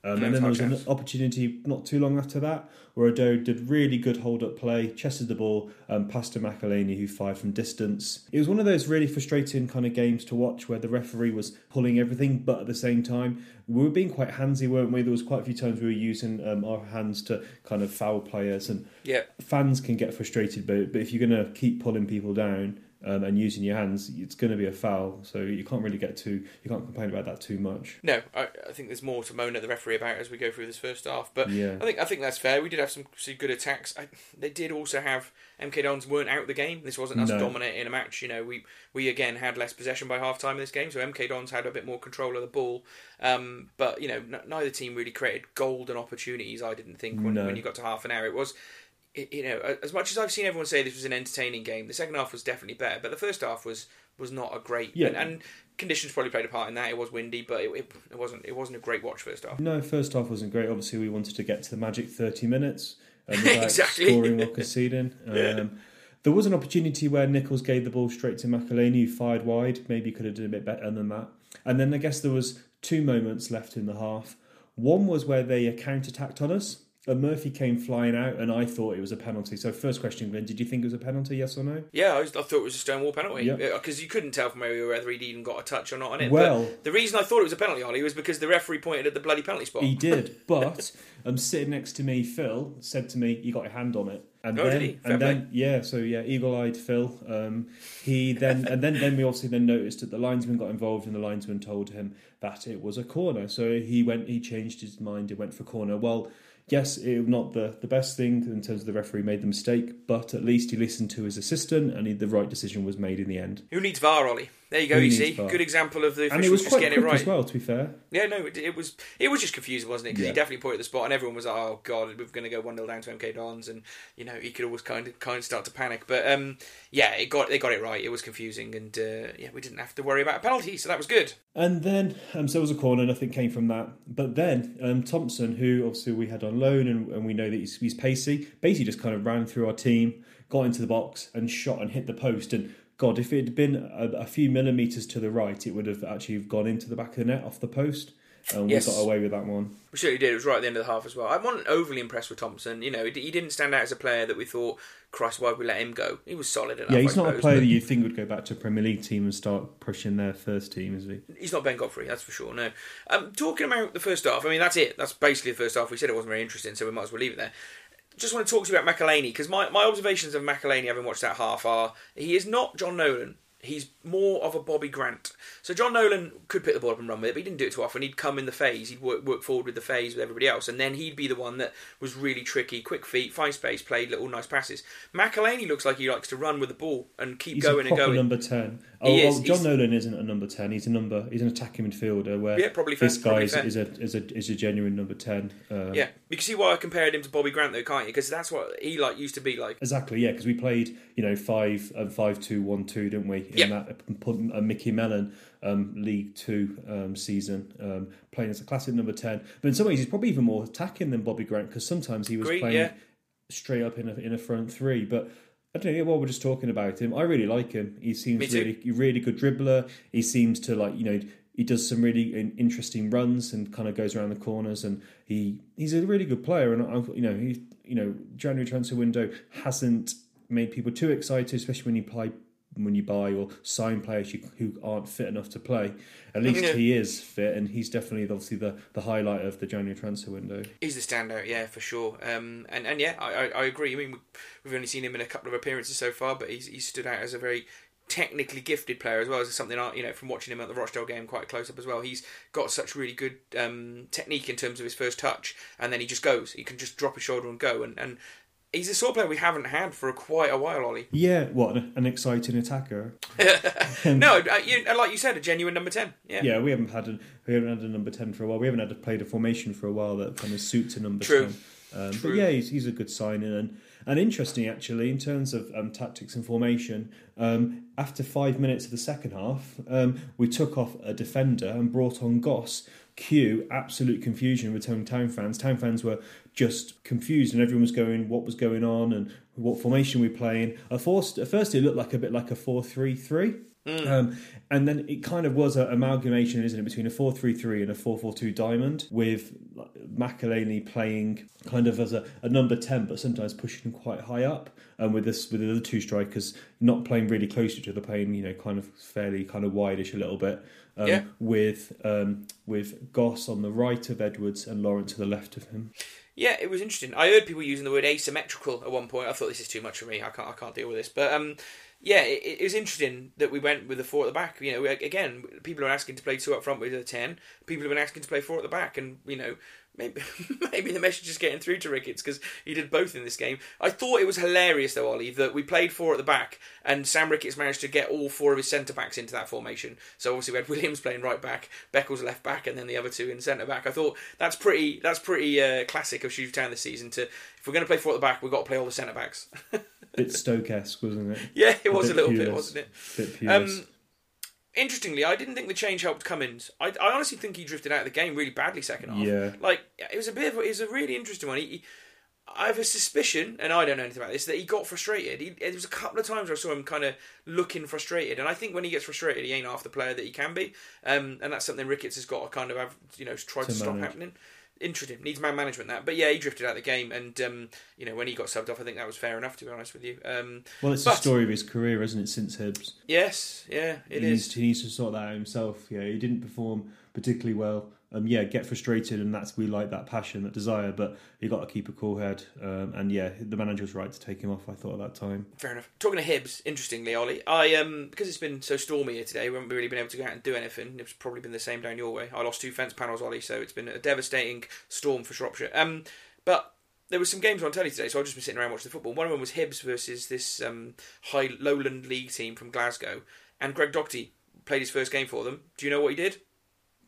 Um, and then there was an opportunity not too long after that where Udoh did really good hold up play, chested the ball, um, passed to McElhaney who fired from distance. It was one of those really frustrating kind of games to watch where the referee was pulling everything, but at the same time we were being quite handsy, weren't we? There was quite a few times we were using um, our hands to kind of foul players, and Yeah, fans can get frustrated. But but if you're going to keep pulling people down. Um, and using your hands, it's going to be a foul, so you can't really get too you can't complain about that too much. No, I, I think there's more to moan at the referee about as we go through this first half. But Yeah. I think I think that's fair. We did have some, some good attacks. I, they did also have MK Dons weren't out the game. This wasn't us No. dominating a match. You know, we we again had less possession by half time in this game, so MK Dons had a bit more control of the ball. Um, but you know, n- neither team really created golden opportunities. I didn't think when, No. when you got to half an hour, it was. You know, as much as I've seen everyone say this was an entertaining game, the second half was definitely better. But the first half was was not a great. Yeah. And, and conditions probably played a part in that. It was windy, but it, it, it wasn't. It wasn't a great watch first half. No, first half wasn't great. Obviously, we wanted to get to the magic 30 minutes um, without Exactly. scoring or conceding. Um, there was an opportunity where Nicholls gave the ball straight to McElhaney, who fired wide. Maybe could have done a bit better than that. And then I guess there was two moments left in the half. One was where they counter-attacked on us. And Murphy came flying out, and I thought it was a penalty. So, first question, Glenn, did you think it was a penalty? Yes or no? Yeah, I, was, I thought it was a stonewall penalty Yeah. because you couldn't tell from where whether he'd even got a touch or not on it. Well- but the reason I thought it was a penalty, Ollie, was because the referee pointed at the bloody penalty spot. He did, but um, sitting next to me, Phil said to me, "You got your hand on it." And Oh, then, did he? And then, yeah, so yeah, eagle-eyed Phil. Um, he then, and then, then we obviously then noticed that the linesman got involved, and the linesman told him that it was a corner. So he went, he changed his mind, and went for corner. Well, yes, it was not the the best thing in terms of the referee made the mistake, but at least he listened to his assistant, and he, the right decision was made in the end. Who needs VAR, Ollie? There you go. Who You see, good example of the and it was just quite getting it right. as well. To be fair, Yeah, no, it, it was it was just confusing, wasn't it? Because Yeah. he definitely pointed at the spot, and everyone was like, "Oh God, we're going to go one 0 down to MK Dons," and you know he could always kind of kind of start to panic. But um, yeah, it got they got it right. It was confusing, and uh, yeah, we didn't have to worry about a penalty, so that was good. And then, um, so it was a corner, nothing came from that. But then, um, Thompson, who obviously we had on loan and, and we know that he's, he's pacey, basically just kind of ran through our team, got into the box and shot and hit the post. And God, if it had been a, a few millimetres to the right, it would have actually gone into the back of the net off the post. And Yes. we got away with that one. We certainly did. It was right at the end of the half as well. I wasn't overly impressed with Thompson. You know, he didn't stand out as a player that we thought, Christ, why would we let him go? He was solid enough. Yeah, he's I not a player that you think would go back to a Premier League team and start pushing their first team, is he? He's not Ben Godfrey, that's for sure. No. Um, talking about the first half, I mean that's it. That's basically the first half. We said it wasn't very interesting, so we might as well leave it there. Just want to talk to you about McElhaney because my, my observations of McElhaney, having watched that half, are he is not John Nolan. He's more of a Bobby Grant. So John Nolan could pick the ball up and run with it, but he didn't do it too often. He'd come in the phase, he'd work, work forward with the phase with everybody else, and then he'd be the one that was really tricky, quick feet, find space, played little nice passes. McElhaney looks like he likes to run with the ball and keep He's going a and going. number ten. Oh, is, well, John Nolan isn't a number ten. He's a number. He's an attacking midfielder. Where Yeah, probably fair, this guy probably is, is a is a is a genuine number ten. Uh, Yeah, you can see why I compared him to Bobby Grant, though, can't you? Because that's what he like used to be like. Exactly, yeah, because we played, you know, five um, five two one two, didn't we? In Yeah. that put a Micky Mellon um, League Two um, season, um, playing as a classic number ten. But in some ways, he's probably even more attacking than Bobby Grant because sometimes he was Agreed, playing yeah. straight up in a in a front three. But I don't know. While we're just talking about him, I really like him. He seems really really good dribbler. He seems to like you know. He does some really interesting runs and kind of goes around the corners, and he he's a really good player. And I, you know, he you know January transfer window hasn't made people too excited, especially when you play when you buy or sign players you, who aren't fit enough to play. At least Yeah. he is fit, and he's definitely obviously the, the highlight of the January transfer window. He's the standout, yeah, for sure. Um, and and yeah, I, I, I agree. I mean, we- we've only seen him in a couple of appearances so far, but he's he's stood out as a very technically gifted player as well as something I you know from watching him at the Rochdale game quite close up as well. He's got such really good um, technique in terms of his first touch, and then he just goes. He can just drop his shoulder and go, and and. He's the sort of player we haven't had for quite a while, Ollie. Yeah, what an, exciting attacker. No, uh, you, like you said, a genuine number ten. Yeah, Yeah, we haven't had a we haven't had a number ten for a while. We haven't had a played a formation for a while that kind of suits a number True. ten. Um, True. But yeah, he's, he's a good signing and and interesting actually in terms of um, tactics and formation. Um, after five minutes of the second half, um, we took off a defender and brought on Goss. Cue absolute confusion with home town fans. Town fans were just confused, and everyone was going, "What was going on?" and what formation we playing. At first, at first, it looked like a bit like a four-three-three. Um, and then it kind of was an amalgamation, isn't it, between a 4 3 3 and a 4 4 2 diamond, with McElhaney playing kind of as a, a number 10, but sometimes pushing quite high up. And with this, with the other two strikers not playing really close to each other, playing, you know, kind of fairly kind of wideish a little bit. Um, Yeah. With um, with Goss on the right of Edwards and Laurent to the left of him. Yeah, it was interesting. I heard people using the word asymmetrical at one point. I thought this is too much for me. I can't. I can't deal with this. But um, yeah, it, it was interesting that we went with the four at the back. You know, we- again, people are asking to play two up front with a ten. People have been asking to play four at the back, and you know, maybe maybe the message is getting through to Ricketts because he did both in this game. I thought it was hilarious though, Ollie, that we played four at the back, and Sam Ricketts managed to get all four of his centre backs into that formation. So obviously we had Williams playing right back, Beckles left back, and then the other two in centre back. I thought that's pretty that's pretty uh, classic of Shrewsbury Town this season. To if we're going to play four at the back, we've got to play all the centre backs. Bit Stoke-esque, wasn't it? yeah, it was a, bit little bit, wasn't it? Um, interestingly, I didn't think the change helped Cummings. I, I honestly think he drifted out of the game really badly second half. Yeah. like it was a bit of it was a really interesting one. He, he- I have a suspicion, and I don't know anything about this, that he got frustrated. He, there was a couple of times where I saw him kind of looking frustrated, and I think when he gets frustrated, he ain't half the player that he can be, um, and that's something Ricketts has got to kind of have, you know, try to, To stop happening. Interesting, needs man management that, but yeah, he drifted out of the game, and um, you know when he got subbed off, I think that was fair enough to be honest with you. Um, well, it's but- the story of his career, isn't it, since Hibs? yes, yeah, it he is. Needs he needs to sort that out himself. Yeah, he didn't perform particularly well. Um, yeah, get frustrated, and that's we like that passion, that desire. But you got to keep a cool head. Um, and yeah, the manager was right to take him off. I thought at that time. Fair enough. Talking to Hibs, interestingly, Ollie, I um because it's been so stormy here today, we haven't really been able to go out and do anything. It's probably been the same down your way. I lost two fence panels, Ollie, so it's been a devastating storm for Shropshire. Um, but there were some games on telly today, so I've just been sitting around watching the football. One of them was Hibs versus this um high lowland league team from Glasgow, and Greg Docherty played his first game for them. Do you know what he did?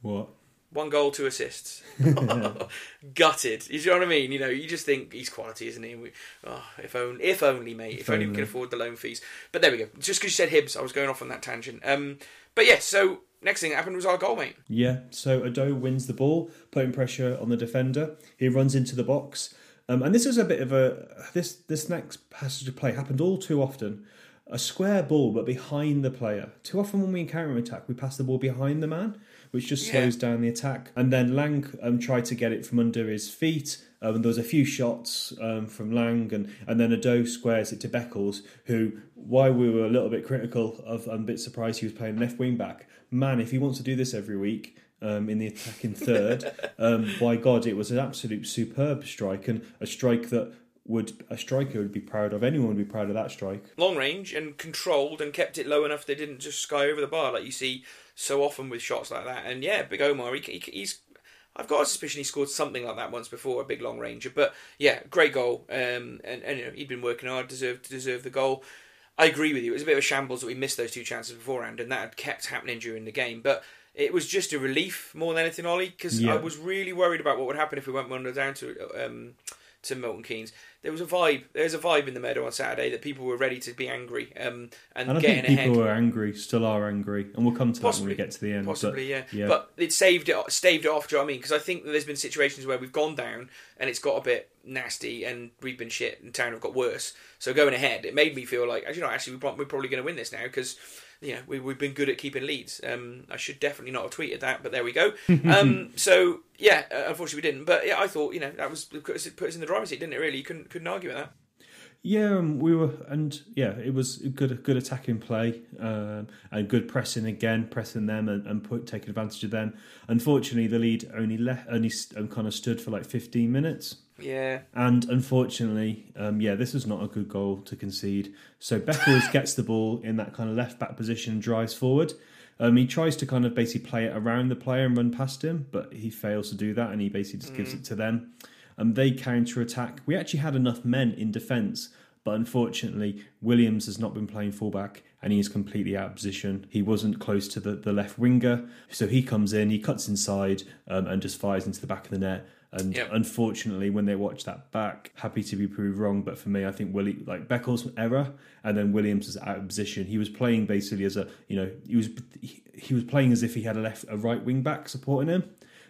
What? One goal, two assists. Gutted. You know what I mean? You know, you just think he's quality, isn't he? We, oh, if only, if only, mate. If, If only we can afford the loan fees. But there we go. Just because you said Hibs, I was going off on that tangent. Um, but yeah, so next thing that happened was our goal, mate. Yeah, so Udoh wins the ball, putting pressure on the defender. He runs into the box, um, and this is a bit of a this this next passage of play happened all too often. A square ball, but behind the player. Too often when we counter attack, we pass the ball behind the man, which just Yeah. slows down the attack. And then Lang um, tried to get it from under his feet. Um, and there was a few shots um, from Lang, and, and then Udoh squares it to Beckles, who, why we were a little bit critical of, I'm a bit surprised he was playing left wing back. Man, if he wants to do this every week, um, in the attacking third. um, by God, it was an absolute superb strike and a strike that would a striker would be proud of. Anyone would be proud of that strike. long range and controlled and kept it low enough they didn't just sky over the bar like you see so often with shots like that. And yeah, Big Omar, he, he, he's. I've got a suspicion he scored something like that once before, a big long ranger. But yeah, great goal. Um, and, and you know, he'd been working hard, deserved to deserve the goal. I agree with you. It was a bit of a shambles that we missed those two chances beforehand, and that had kept happening during the game. But it was just a relief more than anything, Ollie, because Yeah. I was really worried about what would happen if we went one down to um, to Milton Keynes. There was a vibe. There's a vibe in the meadow on Saturday that people were ready to be angry um, and, And getting think people ahead. were angry, still are angry, and we'll come to Possibly. that when we get to the end. Possibly, but, yeah. But it saved it, staved it off. Do you know what I mean? Because I think that there's been situations where we've gone down and it's got a bit nasty, and we've been shit, and town have got worse. So going ahead, it made me feel like, you know, actually we're probably going to win this now because. You know, we, we've been good at keeping leads. Um, I should definitely not have tweeted that, but there we go. Um, so yeah, uh, unfortunately we didn't. But yeah, I thought you know that was put us, in the driver's seat, didn't it? Really, you couldn't couldn't argue with that. Yeah, um, we were, and yeah, it was a good, good attacking play um, and good pressing again, pressing them and, and put, taking advantage of them. Unfortunately, the lead only le- only um, kind of stood for like fifteen minutes. Yeah, And unfortunately, um, yeah, this was not a good goal to concede. So Beckles gets the ball in that kind of left back position and drives forward. Um, he tries to kind of basically play it around the player and run past him, but he fails to do that and he basically just gives it to them. Um, they counter attack. We actually had enough men in defence, but unfortunately, Williams has not been playing fullback and he is completely out of position. He wasn't close to the, the left winger, so he comes in, he cuts inside um, and just fires into the back of the net. And Yep. unfortunately, when they watch that back, happy to be proved wrong. But for me, I think Willie like Beckles error, and then Williams is out of position. He was playing basically as a you know he was he, he was playing as if he had a left a right wing back supporting him.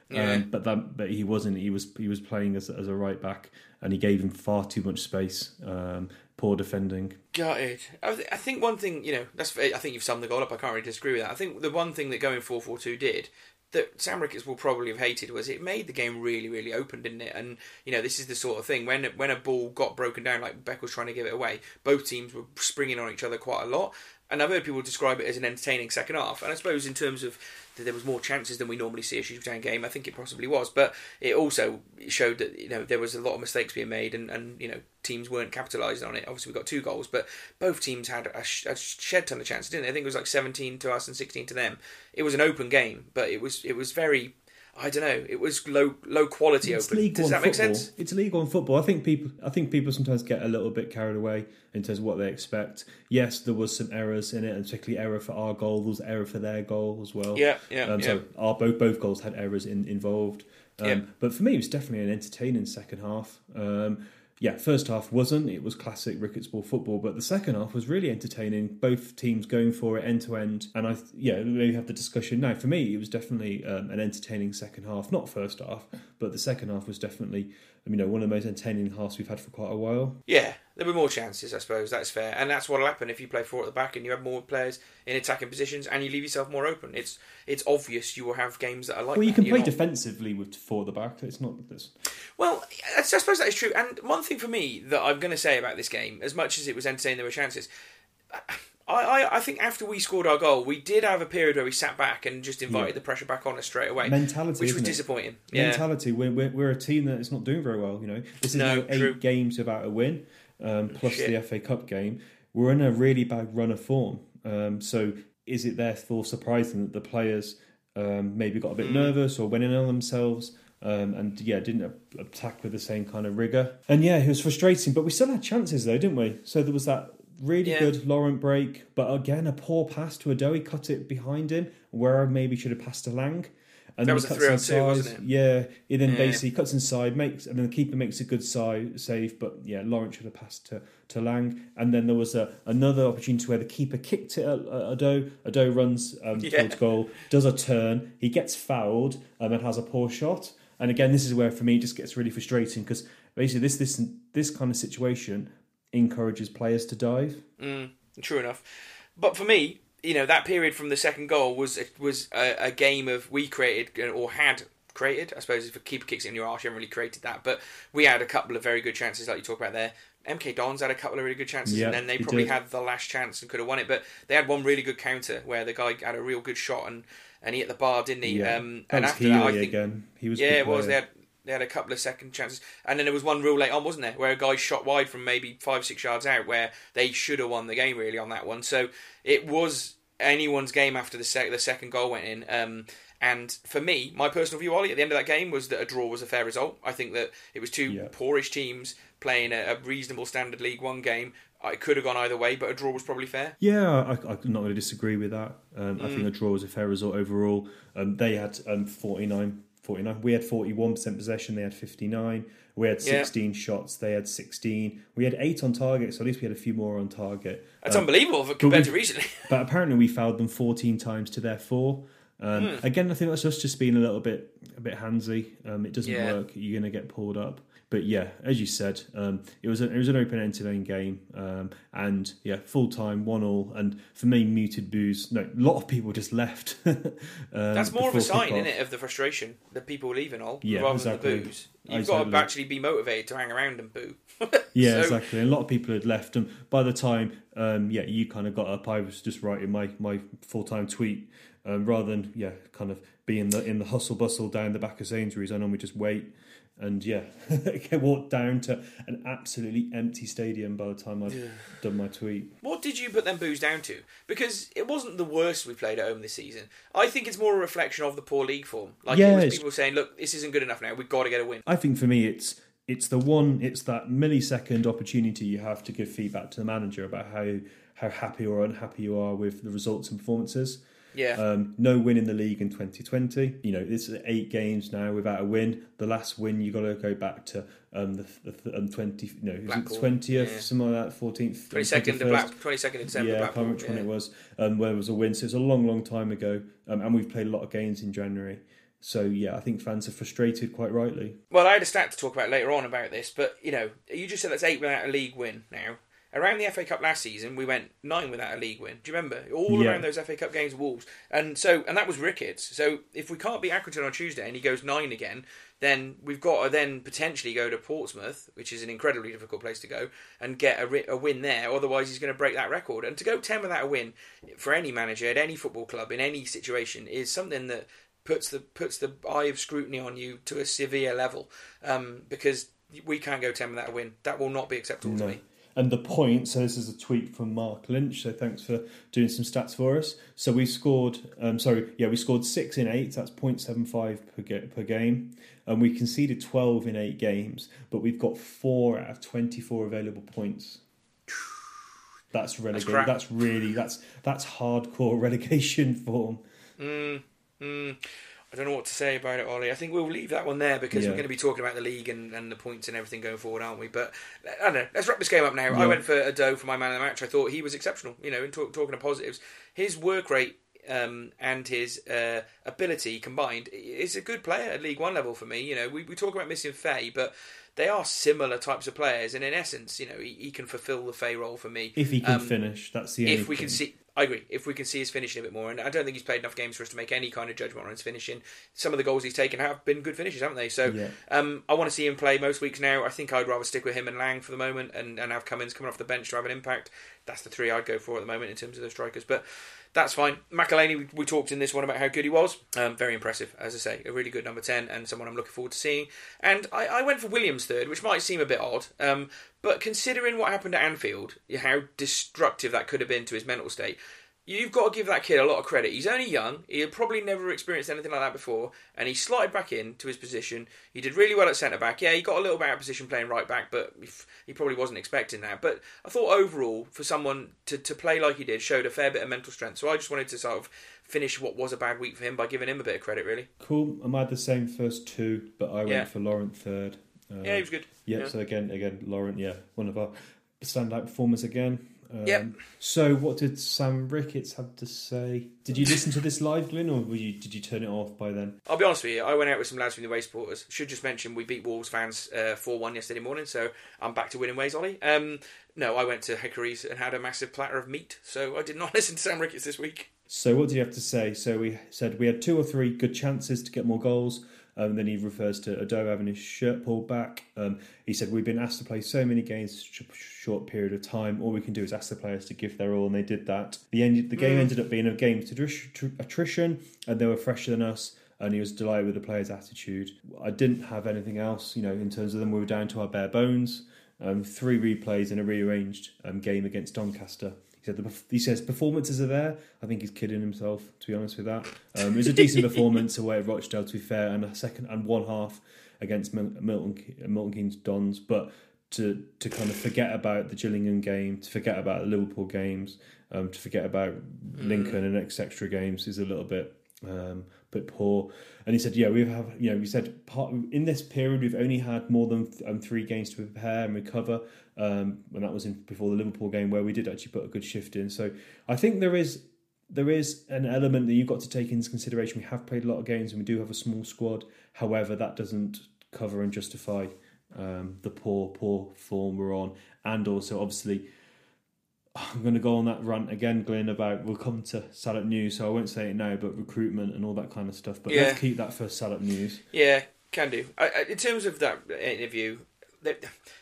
Yeah. Um, but that but he wasn't. He was he was playing as as a right back, and he gave him far too much space. Um, poor defending. Gutted. I, th- I think one thing, you know, that's. I think you've summed the goal up. I can't really disagree with that. I think the one thing that going four four two did that Sam Ricketts will probably have hated was it made the game really really open, didn't it? And you know, this is the sort of thing when when a ball got broken down, like Beck was trying to give it away, both teams were springing on each other quite a lot. And I've heard people describe it as an entertaining second half. And I suppose in terms of that there was more chances than we normally see a shootout game, I think it possibly was. But it also showed that you know there was a lot of mistakes being made, and, and you know teams weren't capitalising on it. Obviously, we got two goals, but both teams had a, sh- a shed ton of chances, didn't they? I think it was like seventeen to us and sixteen to them. It was an open game, but it was it was very. I don't know. It was low low quality It's open. League Does that make football. sense? It's League One football. I think people. I think people sometimes get a little bit carried away in terms of what they expect. Yes, there was some errors in it, and particularly error for our goal. There was error for their goal as well. Yeah, yeah, Um, yeah. So our both both goals had errors in, involved. Um, Yeah. But for me, it was definitely an entertaining second half. Um, yeah, first half wasn't. It was classic Ricketts ball football, but the second half was really entertaining. Both teams going for it end to end, and I yeah we have the discussion now. For me, it was definitely um, an entertaining second half. Not first half, but the second half was definitely you know one of the most entertaining halves we've had for quite a while. Yeah, there were more chances, I suppose. That's fair, and that's what'll happen if you play four at the back and you have more players in attacking positions and you leave yourself more open. It's it's obvious you will have games that are like. Well, you that. can play not- defensively with four at the back. It's not this. Well, I suppose that is true. And one thing for me that I'm going to say about this game, as much as it was entertaining, there were chances. I, I, I think after we scored our goal, we did have a period where we sat back and just invited Yeah. the pressure back on us straight away, Mentality, which was it? disappointing. Yeah, mentality. We're, we're we're a team that is not doing very well. You know, this is No, eight true. games without a win, um, plus Shit. the FA Cup game. We're in a really bad run of form. Um, so, is it therefore surprising that the players um, maybe got a Mm. bit nervous or went in on themselves? Um, and yeah, didn't attack with the same kind of rigor. And yeah, it was frustrating, but we still had chances though, didn't we? So there was that really Yeah. good Laurent break, but again a poor pass to Udoh. He cut it behind him where maybe should have passed to Lang. And That was a three on inside. two, wasn't it? Yeah, he then Yeah. basically cuts inside, makes and then the keeper makes a good side save, but yeah, Laurent should have passed to, to Lang. And then there was a, another opportunity where the keeper kicked it at, at Udoh. Udoh runs um, Yeah. towards goal, does a turn, he gets fouled, um, and has a poor shot. And again, this is where for me it just gets really frustrating because basically this this this kind of situation encourages players to dive. Mm, true enough. But for me, you know, that period from the second goal was was a, a game of we created or had created. I suppose if a keeper kicks it in your arse, you haven't really created that. But we had a couple of very good chances, like you talk about there. MK Dons had a couple of really good chances, Yeah, and then they probably did. had the last chance and could have won it. But they had one really good counter where the guy had a real good shot and, and he hit the bar, didn't he? Yeah, Um, and was after Healey that, I think again. He was yeah, it was. They had they had a couple of second chances, and then there was one real late on, wasn't there, where a guy shot wide from maybe five six yards out, where they should have won the game really on that one. So it was anyone's game after the sec- the second goal went in. Um, and for me, my personal view, Ollie, at the end of that game was that a draw was a fair result. I think that it was two Yeah. poorish teams playing a, a reasonable standard League One game. It could have gone either way, but a draw was probably fair. Yeah, I, I, I'm not going to disagree with that. Um, I think Mm. a draw was a fair result overall. Um, they had um, 49, 49. We had 41% possession. They had 59. We had Yeah. 16 shots. They had 16. We had eight on target, so at least we had a few more on target. That's Um, unbelievable for- compared to recently. but apparently we fouled them 14 times to their four. Um, Hmm. Again, I think that's us just being a little bit a bit handsy. Um, it doesn't Yeah. work. You're going to get pulled up. But yeah, as you said, um, it was a, it was an open entertaining game, um, and yeah, full time one all. And for me, muted booze. No, a lot of people just left. um, That's more of a sign, isn't it, of the frustration that people leaving all Yeah, rather exactly. than the booze. You've Exactly. got to actually be motivated to hang around and boo. Yeah, So- exactly. And a lot of people had left, and by the time, um, yeah, you kind of got up. I was just writing my, my full time tweet um, rather than yeah, kind of be in the in the hustle bustle down the back of Sainsbury's. I normally just wait and yeah, walked down to an absolutely empty stadium by the time I'd done my tweet. What did you put them boos down to? Because it wasn't the worst we played at home this season. I think it's more a reflection of the poor league form. Like Yeah, it was people saying, "Look, this isn't good enough now. We've got to get a win." I think for me, it's it's the one, it's that millisecond opportunity you have to give feedback to the manager about how how happy or unhappy you are with the results and performances. Yeah, Um, no win in the league in 2020. You know, it's eight games now without a win. The last win, you got to go back to um, the, the um, 20, no, is it 20th, yeah. something like that, 14th, twenty second of Black, twenty second of December. yeah, I can't remember which one it was, um, where it was a win. So it's a long, long time ago. Um, and we've played a lot of games in January. So yeah, I think fans are frustrated quite rightly. Well, I had a stat to talk about later on about this, but you know, you just said that's eight without a league win now. Around the FA Cup last season, we went nine without a league win. Do you remember? All Yeah. around those FA Cup games, Wolves, and so and that was Ricketts. So if we can't beat Accrington on Tuesday and he goes nine again, then we've got to then potentially go to Portsmouth, which is an incredibly difficult place to go, and get a, ri- a win there. Otherwise, he's going to break that record. And to go ten without a win for any manager at any football club in any situation is something that puts the puts the eye of scrutiny on you to a severe level um, because we can't go 10 without a win. That will not be acceptable to me. And the point, so this is a tweet from Mark Lynch, so thanks for doing some stats for us. So we scored, um, sorry, yeah, we scored six in eight, that's 0.75 per, per game. And we conceded 12 in eight games, but we've got four out of 24 available points. That's relegated. crap. That's, really, that's that's hardcore relegation form. Mm, mm, I don't know what to say about it, Ollie. I think we'll leave that one there because Yeah. we're going to be talking about the league and, and the points and everything going forward, aren't we? But I don't know. Let's wrap this game up now. I went for Udoh for my man of the match. I thought he was exceptional. You know, in talk, talking of positives, his work rate um, and his uh, ability combined is a good player at League One level for me. You know, we, we talk about missing Faye, but they are similar types of players, and in essence, you know, he, he can fulfil the Faye role for me. If he can Um, finish, that's the if we can see I agree. If we can see his finishing a bit more, and I don't think he's played enough games for us to make any kind of judgment on his finishing. Some of the goals he's taken have been good finishes, haven't they? So Yeah. um, I want to see him play most weeks now. I think I'd rather stick with him and Lang for the moment, and, and have Cummings coming off the bench to have an impact. That's the three I'd go for at the moment in terms of the strikers. But that's fine. McElhaney, we, talked in this one about how good he was. Um, very impressive, as I say, a really good number ten, and someone I'm looking forward to seeing. And I, I went for Williams third, which might seem a bit odd, um, but considering what happened at Anfield, how destructive that could have been to his mental state. You've got to give that kid a lot of credit. He's only young. He had probably never experienced anything like that before, and he slotted back into his position. He did really well at centre back. Yeah, he got a little bit out of position playing right back, but he probably wasn't expecting that. But I thought overall, for someone to, to play like he did, showed a fair bit of mental strength. So I just wanted to sort of finish what was a bad week for him by giving him a bit of credit, really. Cool. I had the same first two, but I went Yeah. for Laurent third. Uh, Yeah, he was good. Yeah, Yeah. so again, again, Laurent, yeah, one of our standout performers again. Um, Yep. So, what did Sam Ricketts have to say? Did you listen to this live, Glyn, or were you, did you turn it off by then? I'll be honest with you. I went out with some lads from the away supporters. Should just mention we beat Wolves fans four one yesterday morning, so I'm back to winning ways, Ollie. Um, no, I went to Hickory's and had a massive platter of meat, so I did not listen to Sam Ricketts this week. So, what do you have to say? So, we said we had two or three good chances to get more goals. Um, then he refers to Udoh having his shirt pulled back. Um, he said, We've been asked to play so many games in such a short period of time. All we can do is ask the players to give their all, and they did that. The, end, the game ended up being a game of attri- attrition, and they were fresher than us. And he was delighted with the players' attitude. I didn't have anything else, you know, in terms of them. We were down to our bare bones. Um, three replays in a rearranged um, game against Doncaster. He said the, he says performances are there. I think he's kidding himself, to be honest with that. Um, it was a decent performance away at Rochdale, to be fair, and a second and one half against Milton Milton Keynes Dons. But to to kind of forget about the Gillingham game, to forget about the Liverpool games, um, to forget about Lincoln and etc. games is a little bit um, bit poor. And he said, yeah, we have, you know, we said part, in this period we've only had more than um, three games to prepare and recover, um, and that was in before the Liverpool game where we did actually put a good shift in. So I think there is there is an element that you've got to take into consideration. We have played a lot of games and we do have a small squad. However, that doesn't cover and justify um, the poor, poor form we're on, and also obviously. I'm going to go on that rant again, Glenn, about we'll come to Salop News, so I won't say it now, but recruitment and all that kind of stuff. But Yeah. let's keep that for Salop News. Yeah, can do. I, I, in terms of that interview, there,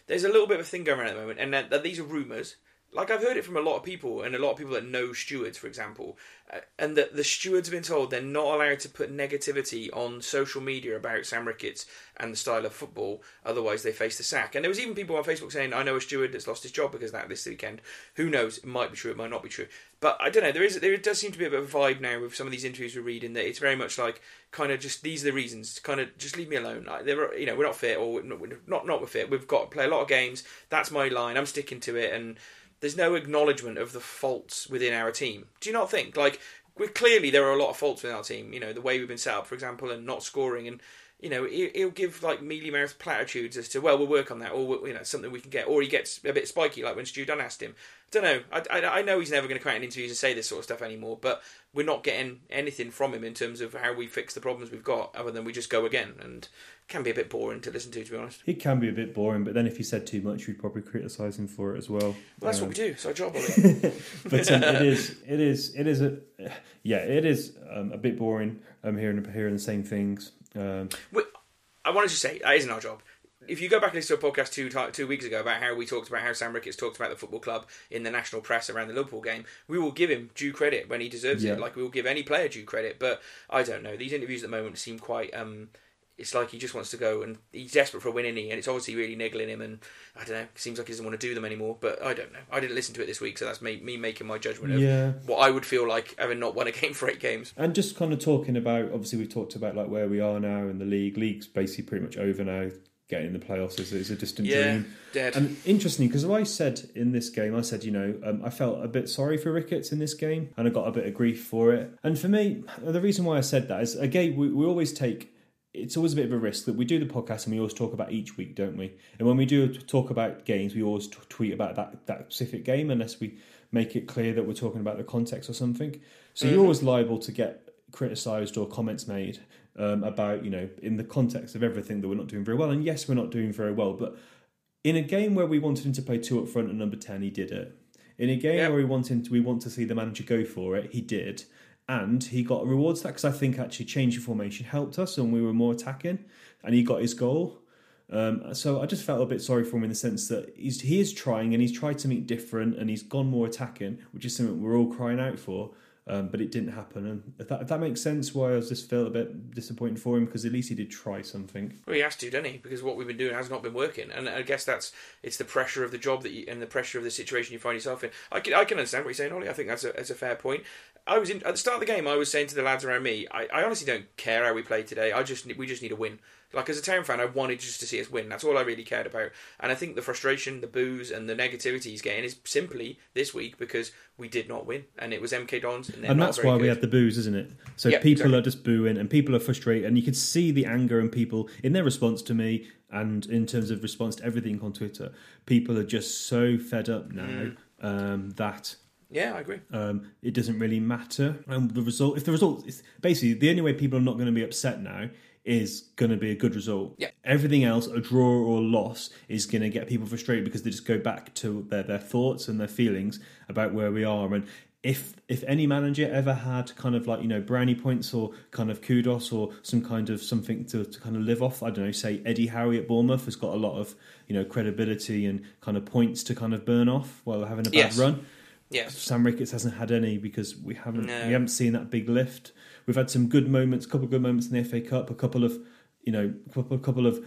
there's a little bit of a thing going around at the moment, and that, that these are rumours. Like I've heard it from a lot of people, and a lot of people that know stewards, for example, uh, and that the stewards have been told they're not allowed to put negativity on social media about Sam Ricketts and the style of football, otherwise they face the sack. And there was even people on Facebook saying, "I know a steward that's lost his job because of that this weekend." Who knows? It might be true. It might not be true. But I don't know. There is there does seem to be a bit of a vibe now with some of these interviews we're reading that it's very much like kind of just these are the reasons. Kind of just leave me alone. Like, there you know, we're not fit or we're not we're not not we're fit. We've got to play a lot of games. That's my line. I'm sticking to it and there's no acknowledgement of the faults within our team. Do you not think? Like, we clearly there are a lot of faults within our team. You know, the way we've been set up, for example, and not scoring, and you know, he- he'll give like mealy mouthed platitudes as to, well, we'll work on that, or you know, something we can get, or he gets a bit spiky, like when Stu Dunn asked him. Don't know. I, I, I know he's never going to come out in interviews and say this sort of stuff anymore, but we're not getting anything from him in terms of how we fix the problems we've got, other than we just go again, and it can be a bit boring to listen to, to be honest. It can be a bit boring, but then if he said too much, we'd probably criticise him for it as well. Well, that's Um, what we do. It's our job. But um, it is it is it is a yeah it is um, a bit boring um hearing hearing the same things um We- I wanted to say that isn't our job. If you go back and listen to a podcast two two weeks ago about how we talked about how Sam Ricketts talked about the football club in the national press around the Liverpool game, we will give him due credit when he deserves Yeah. it. Like we will give any player due credit. But I don't know. These interviews at the moment seem quite. Um, it's like he just wants to go and he's desperate for a win, isn't he? And it's obviously really niggling him. And I don't know. It seems like he doesn't want to do them anymore. But I don't know. I didn't listen to it this week, so that's me, me making my judgment of yeah what I would feel like having not won a game for eight games. and just kind of talking about obviously we've talked about like where we are now in the league league's basically pretty much over now getting in the playoffs is, is a distant Yeah, dream dead. And interesting because I said in this game, I said, you know, um, I felt a bit sorry for Ricketts in this game, and I got a bit of grief for it. And for me, the reason why I said that is again, we, we always take. It's always a bit of a risk that we do the podcast and we always talk about each week, don't we? And when we do talk about games, we always t- tweet about that that specific game unless we make it clear that we're talking about the context or something. So you're always liable to get criticised or comments made um, about, you know, in the context of everything that we're not doing very well. And yes, we're not doing very well, but in a game where we wanted him to play two up front and number ten, he did it. In a game Yep. where we wanted to, we want to see the manager go for it, he did, and he got rewards that because I think actually changing formation helped us and we were more attacking, and he got his goal. Um, so I just felt a bit sorry for him in the sense that he's he is trying and he's tried something different and he's gone more attacking, which is something we're all crying out for. Um, but it didn't happen, and if that, if that makes sense, why I was just felt a bit disappointed for him because at least he did try something. Well, he has to, doesn't he? Because what we've been doing has not been working, and I guess that's it's the pressure of the job that you, and the pressure of the situation you find yourself in. I can I can understand what you're saying, Ollie. I think that's a that's a fair point. I was in, at the start of the game. I was saying to the lads around me, I, I honestly don't care how we play today. I just we just need a win. Like as a town fan, I wanted just to see us win. That's all I really cared about. And I think the frustration, the booze, and the negativity he's getting is simply this week because we did not win, and it was MK Dons, and, and that's why good. we had the booze, isn't it? So yeah, people exactly. are just booing, and people are frustrated, and you could see the anger in people in their response to me, and in terms of response to everything on Twitter. People are just so fed up now mm. um, that yeah, I agree. Um, it doesn't really matter. And the result, if the result is basically the only way people are not going to be upset now is going to be a good result. Yeah. Everything else, a draw or a loss, is going to get people frustrated because they just go back to their, their thoughts and their feelings about where we are. And if if any manager ever had kind of like you know brownie points or kind of kudos or some kind of something to, to kind of live off, I don't know, say Eddie Howe at Bournemouth has got a lot of you know credibility and kind of points to kind of burn off while having a bad yes. run. Yes. Sam Ricketts hasn't had any because we haven't no. we haven't seen that big lift we've had some good moments, a couple of good moments in the FA Cup, a couple of you know, a couple, of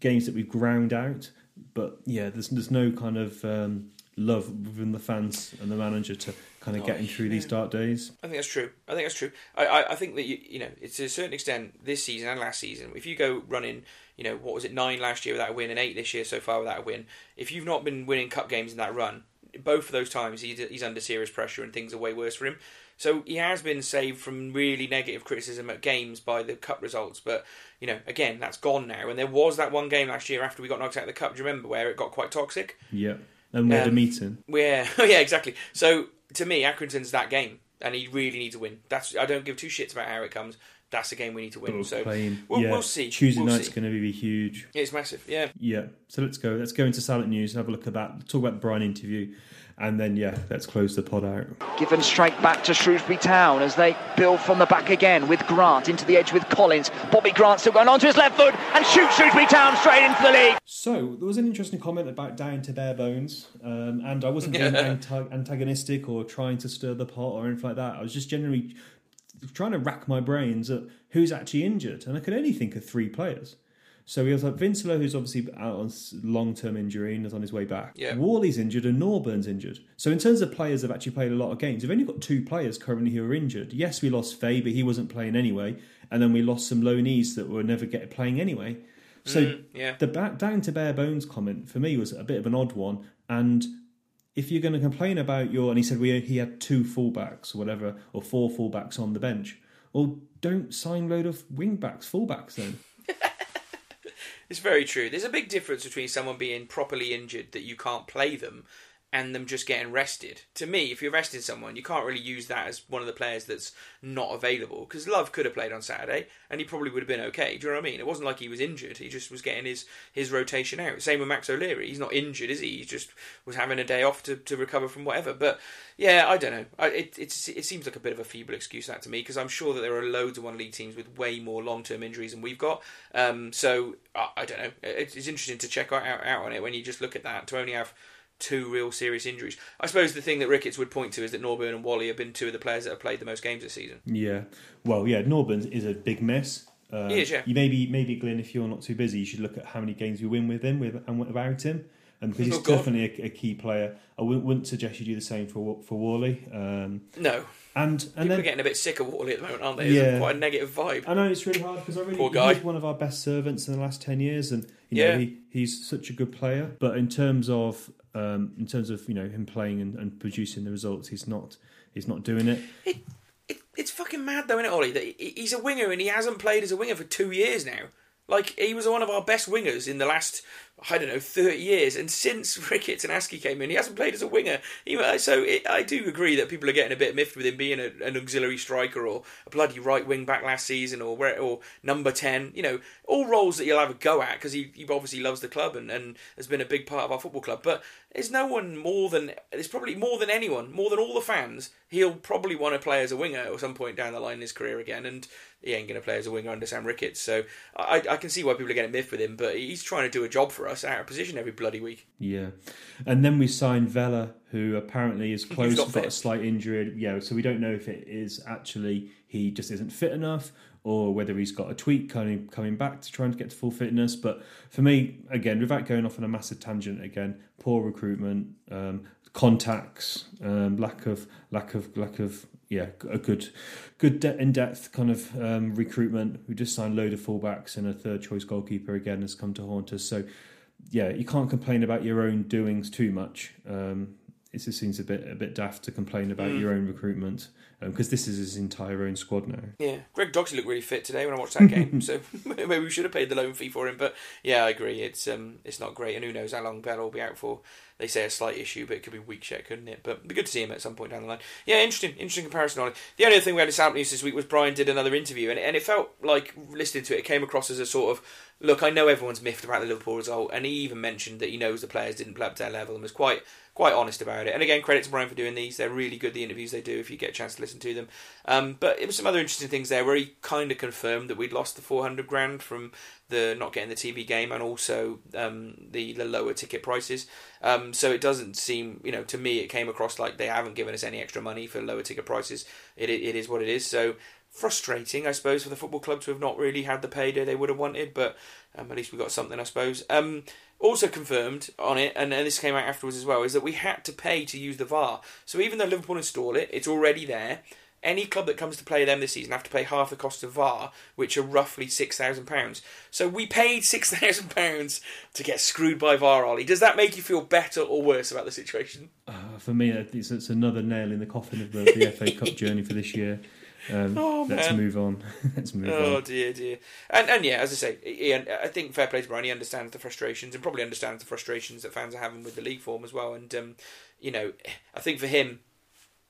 games that we've ground out. But yeah, there's there's no kind of um, love within the fans and the manager to kind of oh, getting through yeah. these dark days. I think that's true. I think that's true. I, I, I think that you, you know it's to a certain extent this season and last season. If you go running, you know what was it nine last year without a win and eight this year so far without a win. If you've not been winning cup games in that run, both of those times he's, he's under serious pressure and things are way worse for him. So he has been saved from really negative criticism at games by the cup results. But, you know, again, that's gone now. And there was that one game last year after we got knocked out of the cup, do you remember, where it got quite toxic? Yeah. And we had um, a meeting. Yeah, yeah, exactly. So to me, Accrington's that game. And he really needs to win. That's I don't give two shits about how it comes that's a game we need to win. So we'll, yeah. we'll, see. Tuesday we'll night's going to be huge. It's massive, yeah. Yeah. So let's go. Let's go into silent news and have a look at that. Talk about the Brian interview. And then, yeah, let's close the pod out. Given straight back to Shrewsbury Town as they build from the back again with Grant into the edge with Collins. Bobby Grant still going on to his left foot and shoots Shrewsbury Town straight into the league. So, there was an interesting comment about down to bare bones. Um, and I wasn't being antagonistic or trying to stir the pot or anything like that. I was just generally trying to rack my brains at who's actually injured. And I could only think of three players. So we have like Vincelow, who's obviously out on long term injury and is on his way back. Yeah. Whalley's injured and Norburn's injured. So in terms of players that have actually played a lot of games, we've only got two players currently who are injured. Yes, we lost Faye, but he wasn't playing anyway. And then we lost some low knees that were never get playing anyway. So mm, yeah. the back down to bare bones comment for me was a bit of an odd one. And if you're going to complain about your and he said we he had two fullbacks or whatever or four fullbacks on the bench, well, don't sign load of wingbacks, fullbacks then. It's very true. There's a big difference between someone being properly injured that you can't play them and them just getting rested. To me, if you're resting someone, you can't really use that as one of the players that's not available. Because Love could have played on Saturday, and he probably would have been okay. Do you know what I mean? It wasn't like he was injured; he just was getting his his rotation out. Same with Max O'Leary; he's not injured, is he? He just was having a day off to, to recover from whatever. But yeah, I don't know. I, it it seems like a bit of a feeble excuse that to me because I'm sure that there are loads of one league teams with way more long term injuries than we've got. Um, so I, I don't know. It, it's interesting to check out, out on it when you just look at that to only have two real serious injuries. I suppose the thing that Ricketts would point to is that Norburn and Whalley have been two of the players that have played the most games this season. Yeah, well, yeah, Norburn is a big miss. Uh, he is, yeah. You maybe, maybe Glenn, if you're not too busy, you should look at how many games we win with him with and without him. And because he's oh, definitely a, a, key player, I wouldn't, wouldn't, suggest you do the same for for Whalley. Um, no, and and People then are getting a bit sick of Whalley at the moment, aren't they? Yeah, quite a negative vibe. I know it's really hard because I really Poor guy. he's one of our best servants in the last ten years, and you know, yeah. he, he's such a good player. But in terms of um, in terms of you know him playing and, and, producing the results, he's not he's not doing it. it, it it's fucking mad though, isn't it, Ollie? That he's a winger and he hasn't played as a winger for two years now. Like he was one of our best wingers in the last I don't know, 30 years. And since Ricketts and Askey came in, he hasn't played as a winger. Uh, so it, I do agree that people are getting a bit miffed with him being a, an auxiliary striker or a bloody right wing back last season or where, or number 10. You know, all roles that he'll have a go at because he, he obviously loves the club and, and has been a big part of our football club. But there's no one more than, there's probably more than anyone, more than all the fans, he'll probably want to play as a winger at some point down the line in his career again. And he ain't going to play as a winger under Sam Ricketts. So I, I can see why people are getting miffed with him, but he's trying to do a job for for us out of position every bloody week. Yeah, and then we signed Vela, who apparently is close, not got a slight injury. Yeah, so we don't know if it is actually he just isn't fit enough, or whether he's got a tweak kind of coming back to trying to get to full fitness. But for me, again, without going off on a massive tangent, again, poor recruitment, um, contacts, um, lack of lack of lack of yeah, a good good de- in depth kind of um, recruitment. We just signed a load of fullbacks and a third choice goalkeeper again has come to haunt us. So yeah, you can't complain about your own doings too much. Um, it just seems a bit a bit daft to complain about Mm. your own recruitment because this is his entire own squad now. Yeah, Greg Docherty looked really fit today when I watched that game, so maybe we should have paid the loan fee for him. But yeah, I agree, it's um, it's not great, and who knows how long Bell will be out for. They say a slight issue, but it could be weeks yet, couldn't it? But it'd be good to see him at some point down the line. Yeah, interesting, interesting comparison on it. The only other thing we had in Salop News this week was Brian did another interview, and, and it felt like listening to it, it came across as a sort of look. I know everyone's miffed about the Liverpool result, and he even mentioned that he knows the players didn't play up to their level and was quite quite honest about it. And again, credit to Brian for doing these. They're really good, the interviews they do, if you get a chance to listen to them. Um, but it was some other interesting things there where he kind of confirmed that we'd lost the 400 grand from the not getting the TV game and also um, the, the lower ticket prices. Um, so it doesn't seem, you know, to me it came across like they haven't given us any extra money for lower ticket prices. It, it is what it is. So frustrating, I suppose, for the football clubs who have not really had the payday they would have wanted, but um, at least we got something, I suppose. Um, also confirmed on it, and, and this came out afterwards as well, is that we had to pay to use the VAR. So even though Liverpool install it, it's already there. Any club that comes to play them this season have to pay half the cost of VAR, which are roughly six thousand pounds. So we paid six thousand pounds to get screwed by VAR. Ollie, does that make you feel better or worse about the situation? Uh, for me, it's, it's another nail in the coffin of the, the FA Cup journey for this year. Um, Oh, let's man. move on. let's move on. Oh on. dear, dear. And and yeah, as I say, Ian, I think fair play to Brian. He understands the frustrations and probably understands the frustrations that fans are having with the league form as well. And um, you know, I think for him,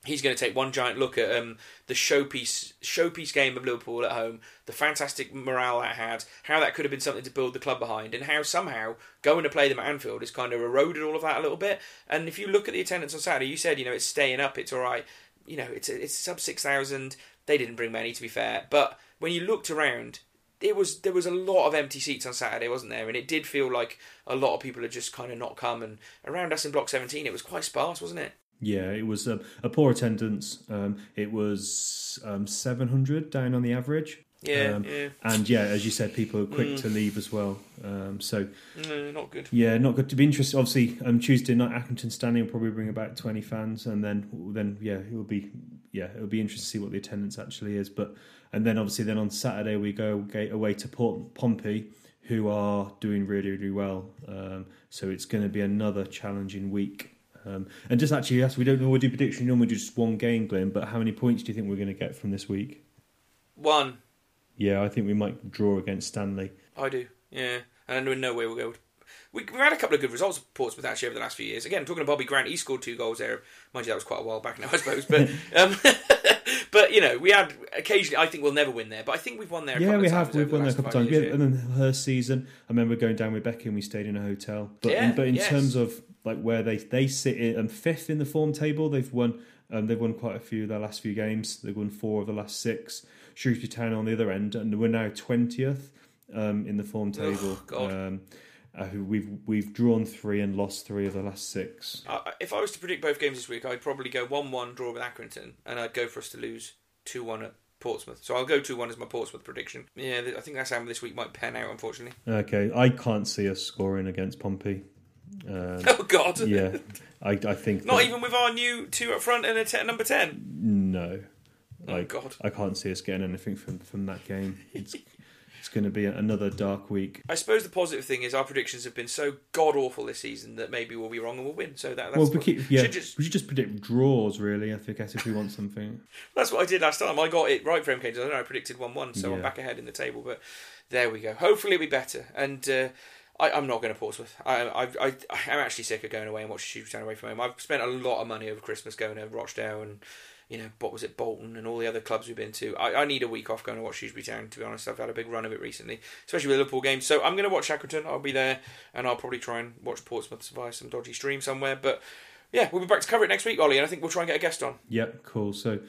he's going to take one giant look at um, the showpiece showpiece game of Liverpool at home, the fantastic morale that had, how that could have been something to build the club behind, and how somehow going to play them at Anfield has kind of eroded all of that a little bit. And if you look at the attendance on Saturday, you said you know it's staying up, it's all right. You know, it's it's sub six thousand. They didn't bring many, to be fair, but when you looked around, it was there was a lot of empty seats on Saturday, wasn't there? And it did feel like a lot of people had just kind of not come. And around us in Block 17, it was quite sparse, wasn't it? Yeah, it was a, a poor attendance. Um, it was um, 700 down on the average. Yeah, Um, yeah, And yeah, as you said, people are quick to leave as well. Um, so no, not good. yeah, not good to be interested. Obviously, um, Tuesday night, Accrington Stanley will probably bring about 20 fans, and then then yeah, it will be yeah, it'll be interesting to see what the attendance actually is. But and then obviously then on Saturday we go away to Port Pompey, who are doing really really well. Um, so it's going to be another challenging week. Um, and just actually, yes, we don't know. We do prediction. Normally do just one game, Glenn. But how many points do you think we're going to get from this week? One, Yeah, I think we might draw against Stanley. I do. Yeah, and in no way we'll go. We, we've had a couple of good results at Portsmouth actually over the last few years. Again, talking to Bobby Grant, he scored two goals there. Mind you, that was quite a while back now, I suppose. But um, but you know, we had occasionally. I think we'll never win there, but I think we've won there. A Yeah, we have. We've won there a couple of times. years, Yeah, and then her season, I remember going down with Becky and we stayed in a hotel. But Yeah, in, but in yes. terms of like where they they sit in um, fifth in the form table, they've won. Um, they've won quite a few of their last few games. They've won four of the last six. Shrewsbury Town on the other end, and we're now twentieth um, in the form table. God. Uh, who we've we've drawn three and lost three of the last six. Uh, if I was to predict both games this week, I'd probably go one-one draw with Accrington, and I'd go for us to lose two-one at Portsmouth. So I'll go two-one as my Portsmouth prediction. Yeah, I think that's how this week might pan out, unfortunately. Okay, I can't see us scoring against Pompey. Um, Oh God! yeah, I, I think Not that- even with our new two up front and a number ten. No, Oh God! I can't see us getting anything from, from that game. It's it's going to be another dark week. I suppose the positive thing is our predictions have been so god awful this season that maybe we'll be wrong and we'll win. So that, that's well, we keep, yeah, should just- we should just predict draws. Really, I think if we want something. That's what I did last time. I got it right for MK. I don't know I predicted one-one, so I'm back ahead in the table. But there we go. Hopefully it'll be better. And uh, I, I'm not going to Portsmouth. I, I, I, I'm actually sick of going away and watching Shoot Town away from home. I've spent a lot of money over Christmas going to Rochdale and you know what was it Bolton and all the other clubs we've been to. I, I need a week off going to watch Shrewsbury Town. To be honest, I've had a big run of it recently, especially with Liverpool games. So I'm going to watch Accrington. I'll be there, and I'll probably try and watch Portsmouth via some dodgy stream somewhere. But yeah, we'll be back to cover it next week, Ollie, and I think we'll try and get a guest on. Yep, cool. So,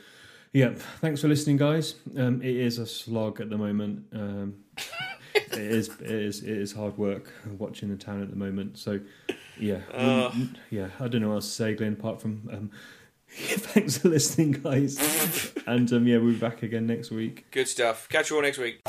yeah, thanks for listening, guys. Um, it is a slog at the moment. Um, it is it is it is hard work watching the town at the moment. So yeah, Uh. yeah. I don't know what else to say, Glenn. Apart from um, thanks for listening, guys. and um, yeah, we'll be back again next week. Good stuff. Catch you all next week.